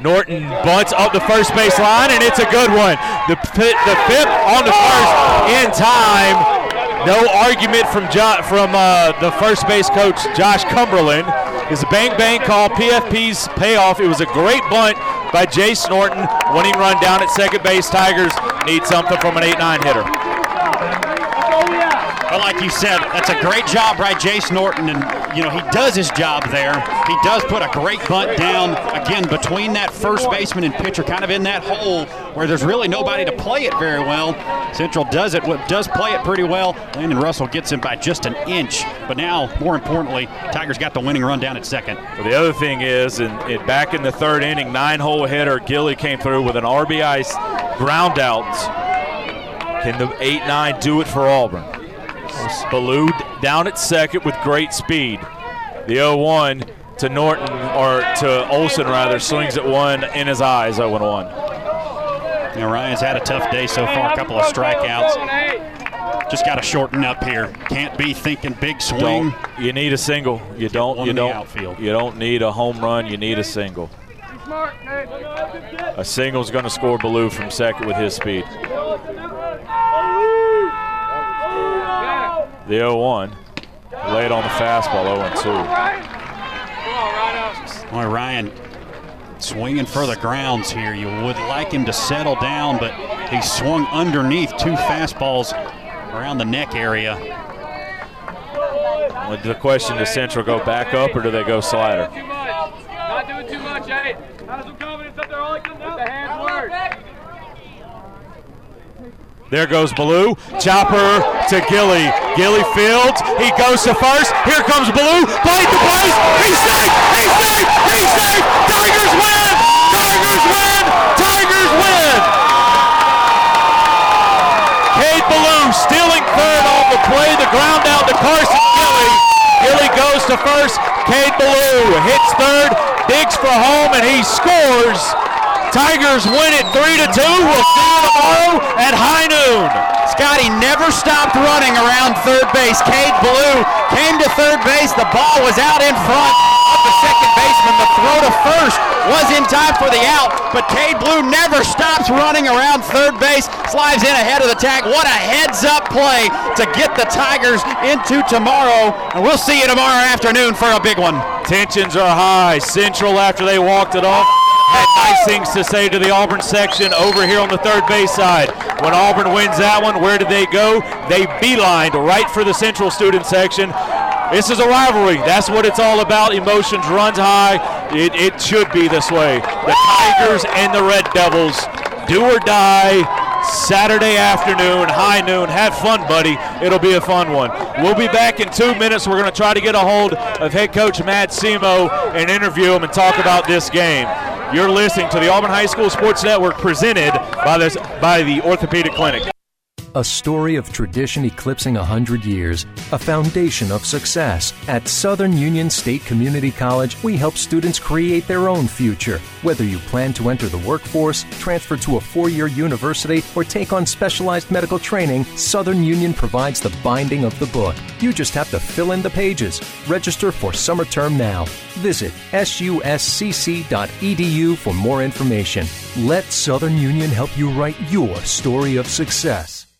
Norton bunts up the first base line, and it's a good one. The, the fifth on the first in time. No argument from jo- from uh, the first base coach, Josh Cumberland. Is a bang bang call. PFP's payoff. It was a great bunt by Jace Norton. Winning run down at second base. Tigers need something from an 8 9 hitter. Well, like you said, that's a great job by Jace Norton, and you know he does his job there. He does put a great bunt down again between that first baseman and pitcher, kind of in that hole where there's really nobody to play it very well. Central does it, does play it pretty well. Landon Russell gets him by just an inch, but now, more importantly, Tigers got the winning run down at second. Well, the other thing is, in, in back in the third inning, nine-hole hitter Gilly came through with an RBI ground out. Can the 8-9 do it for Auburn? Ballou down at second with great speed. The 0-1 to Norton, or to Olson rather, swings at one in his eyes, 0-1. Now Ryan's had a tough day so far, a couple of strikeouts. Just got to shorten up here. Can't be thinking big swing. Don't, you need a single. You don't. You don't. Outfield. You don't need a home run. You need a single. A single's going to score Ballou from second with his speed. The 0-1. Laid on the fastball, 0-2. Boy, Ryan swinging for the grounds here. You would like him to settle down, but he swung underneath two fastballs around the neck area. Well, the question, does Central go back up or do they go slider? Not doing too much, eh? Have some confidence up there, all I can do. The hands work. There goes Ballou. Chopper to Gilly. Gilly fields. He goes to first. Here comes Ballou. Play the place. He's safe. He's safe. He's safe. Tigers win. Tigers win. Tigers win. Cade Ballou stealing third on the play. The ground out to Carson Gilly. Gilly goes to first. Cade Ballou hits third. Digs for home and he scores. Tigers win it 3 to 2. We'll see you tomorrow at high noon. Scotty never stopped running around third base. Cade Ballou came to third base. The ball was out in front of the second baseman. The throw to first was in time for the out, but Cade Ballou never stops running around third base. Slides in ahead of the tag. What a heads up play to get the Tigers into tomorrow. And we'll see you tomorrow afternoon for a big one. Tensions are high. Central, after they walked it off, had nice things to say to the Auburn section over here on the third base side. When Auburn wins that one, where did they go? They beelined right for the Central student section. This is a rivalry. That's what it's all about. Emotions runs high. It, it should be this way. The Tigers and the Red Devils, do or die. Saturday afternoon, high noon. Have fun, buddy. It'll be a fun one. We'll be back in two minutes. We're going to try to get a hold of head coach Matt Semo and interview him and talk about this game. You're listening to the Auburn High School Sports Network presented by, this, by the Orthopedic Clinic. A story of tradition eclipsing 100 years, a foundation of success. At Southern Union State Community College, we help students create their own future. Whether you plan to enter the workforce, transfer to a four year university, or take on specialized medical training, Southern Union provides the binding of the book. You just have to fill in the pages. Register for summer term now. Visit suscc.edu for more information. Let Southern Union help you write your story of success.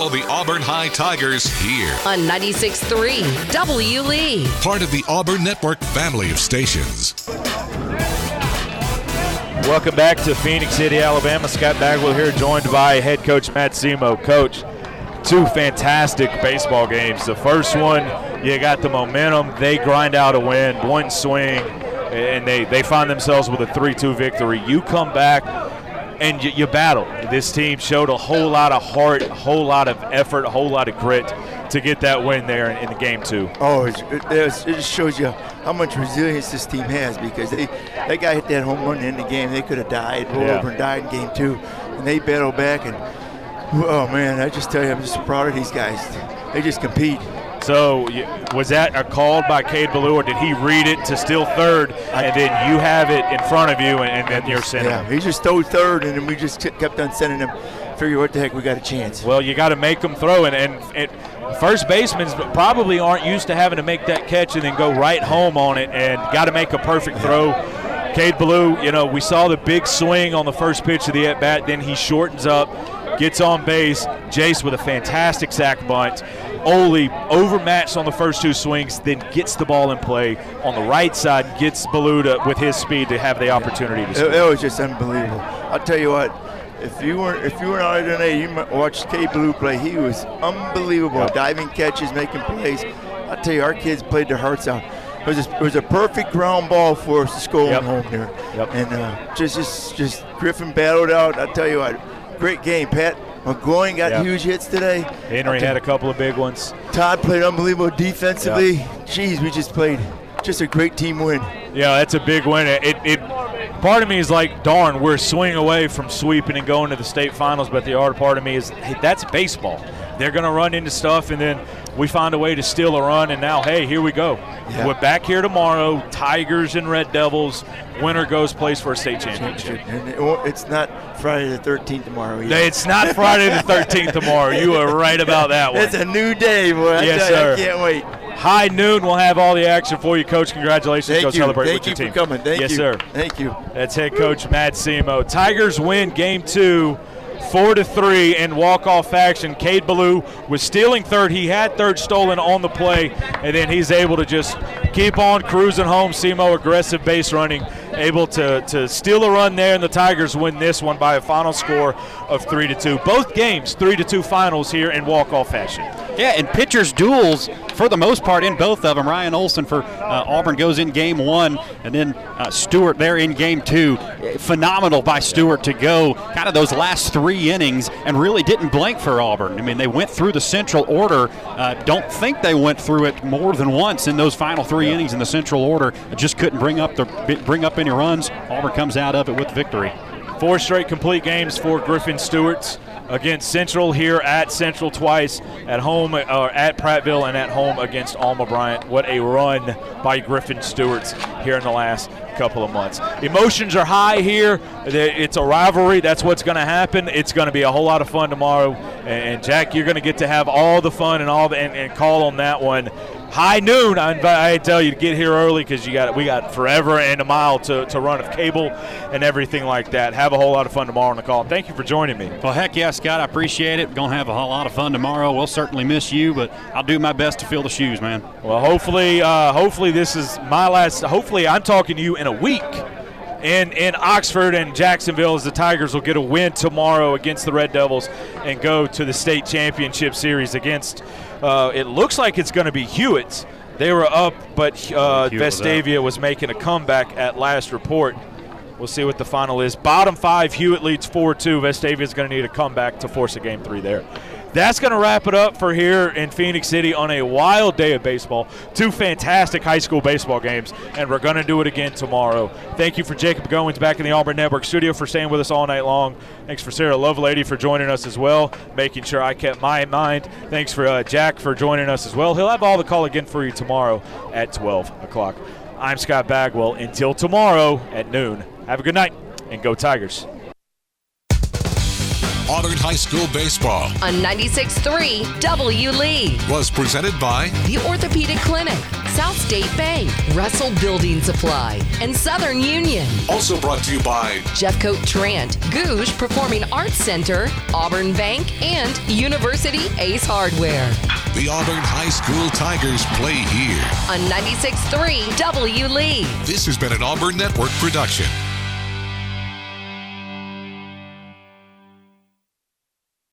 Follow the Auburn High Tigers here on 96.3 W. Lee. Part of the Auburn Network family of stations. Welcome back to Phenix City, Alabama. Scott Bagwell here, joined by head coach Matt Semo. Coach, two fantastic baseball games. The first one, you got the momentum. They grind out a win, one swing, and they, they find themselves with a 3 2 victory. You come back and you, you battle. This team showed a whole lot of heart, a whole lot of effort, a whole lot of grit. to get that win there in, in the game two. Oh, it, it, it just shows you how much resilience this team has because they that guy hit that home run in the game. They could have died, rolled Yeah. over and died in game two, and they battled back. And oh man, I just tell you, I'm just proud of these guys. They just compete. So was that a call by Cade Ballou, or did he read it to steal third, and then you have it in front of you, and, and then you're sending Yeah, him? he just stole third, and then we just kept on sending him. Figure what the heck, we got a chance. Well, you got to make them throw, and, and it, first basemen probably aren't used to having to make that catch and then go right home on it, and got to make a perfect throw. Cade Ballou, you know, we saw the big swing on the first pitch of the at bat, then he shortens up, gets on base. Jace with a fantastic sack bunt. Ole overmatched on the first two swings, then gets the ball in play on the right side, gets Ballou to, with his speed to have the opportunity to It, score. it was just unbelievable. I'll tell you what. If you weren't if you weren't out there today, you might watch Cade Ballou play. He was unbelievable, diving catches, making plays. I'll tell you, our kids played their hearts out. It was a, it was a perfect ground ball for us to score Yep. home there. Yep. And uh, just just just Griffin battled out. I'll tell you what, great game. Pat McGloin got Yeah. huge hits today. Henry had a couple of big ones. Todd played unbelievable defensively. Jeez, we just played just a great team win. Yeah, that's a big win. It, it part of me is like, darn, we're a swing away from sweeping and going to the state finals. But the other part of me is, hey, that's baseball. They're going to run into stuff, and then we find a way to steal a run. And now, hey, here we go. Yeah. We're back here tomorrow. Tigers and Red Devils. Winner goes plays for a state championship. And it's not Friday the 13th tomorrow. Either. It's not Friday the 13th tomorrow. You are right about that one. It's a new day, boy. I yes, you, sir. I can't wait. High noon, we'll have all the action for you, Coach. Congratulations. Thank Go you. celebrate Thank with your you team. for coming. Thank yes, you. sir. Thank you. That's head coach Matt Semo. Tigers win game two, four to three in walk-off action. Cade Ballou was stealing third. He had third stolen on the play, and then he's able to just keep on cruising home. Semo aggressive base running, able to to steal a run there, and the Tigers win this one by a final score of three to two. Both games three to two finals here in walk-off fashion. Yeah, and pitchers duels for the most part in both of them. Ryan Olson for uh, Auburn goes in game one, and then uh, Stewart there in game two. Phenomenal by Stewart to go kind of those last three innings and really didn't blink for Auburn. I mean, they went through the central order. Uh, don't think they went through it more than once in those final three innings in the central order. Just couldn't bring up the bring up any runs. Auburn comes out of it with victory. Four straight complete games for Griffin Stewart's against Central here at Central twice, at home or at Prattville, and at home against Alma Bryant. What a run by Griffin Stewart's here in the last couple of months. Emotions are high here. It's a rivalry. That's what's going to happen. It's going to be a whole lot of fun tomorrow. And Jack, you're going to get to have all the fun and all the and, and call on that one. High noon. I, invite, I tell you to get here early because you got we got forever and a mile to, to run of cable and everything like that. Have a whole lot of fun tomorrow on the call. Thank you for joining me. Well, heck yeah, Scott. I appreciate it. We're going to have a whole lot of fun tomorrow. We'll certainly miss you, but I'll do my best to fill the shoes, man. Well, hopefully, uh, hopefully this is my last. Hopefully, I'm talking to you in a week. In, in Oxford and Jacksonville, as the Tigers will get a win tomorrow against the Red Devils and go to the state championship series against. Uh, it looks like it's going to be Hewitt. They were up, but uh, Hewitt was. Vestavia was making a comeback at last report. We'll see what the final is. Bottom five, Hewitt leads 4 2. Vestavia is going to need a comeback to force a game three there. That's going to wrap it up for here in Phenix City on a wild day of baseball. Two fantastic high school baseball games, and we're going to do it again tomorrow. Thank you for Jacob Goins back in the Auburn Network studio for staying with us all night long. Thanks for Sarah Lovelady for joining us as well, making sure I kept my mind. Thanks for uh, Jack for joining us as well. He'll have all the call again for you tomorrow at 12 o'clock. I'm Scott Bagwell. Until tomorrow at noon, have a good night and go Tigers. Auburn High School Baseball On 96.3 W Lee. was presented by The Orthopedic Clinic, South State Bank, Russell Building Supply, and Southern Union. Also brought to you by Jeffcoat Trant, Gogue Performing Arts Center, Auburn Bank, and University Ace Hardware. the Auburn High School Tigers play here. On 96.3 W Lee. This has been an Auburn Network production.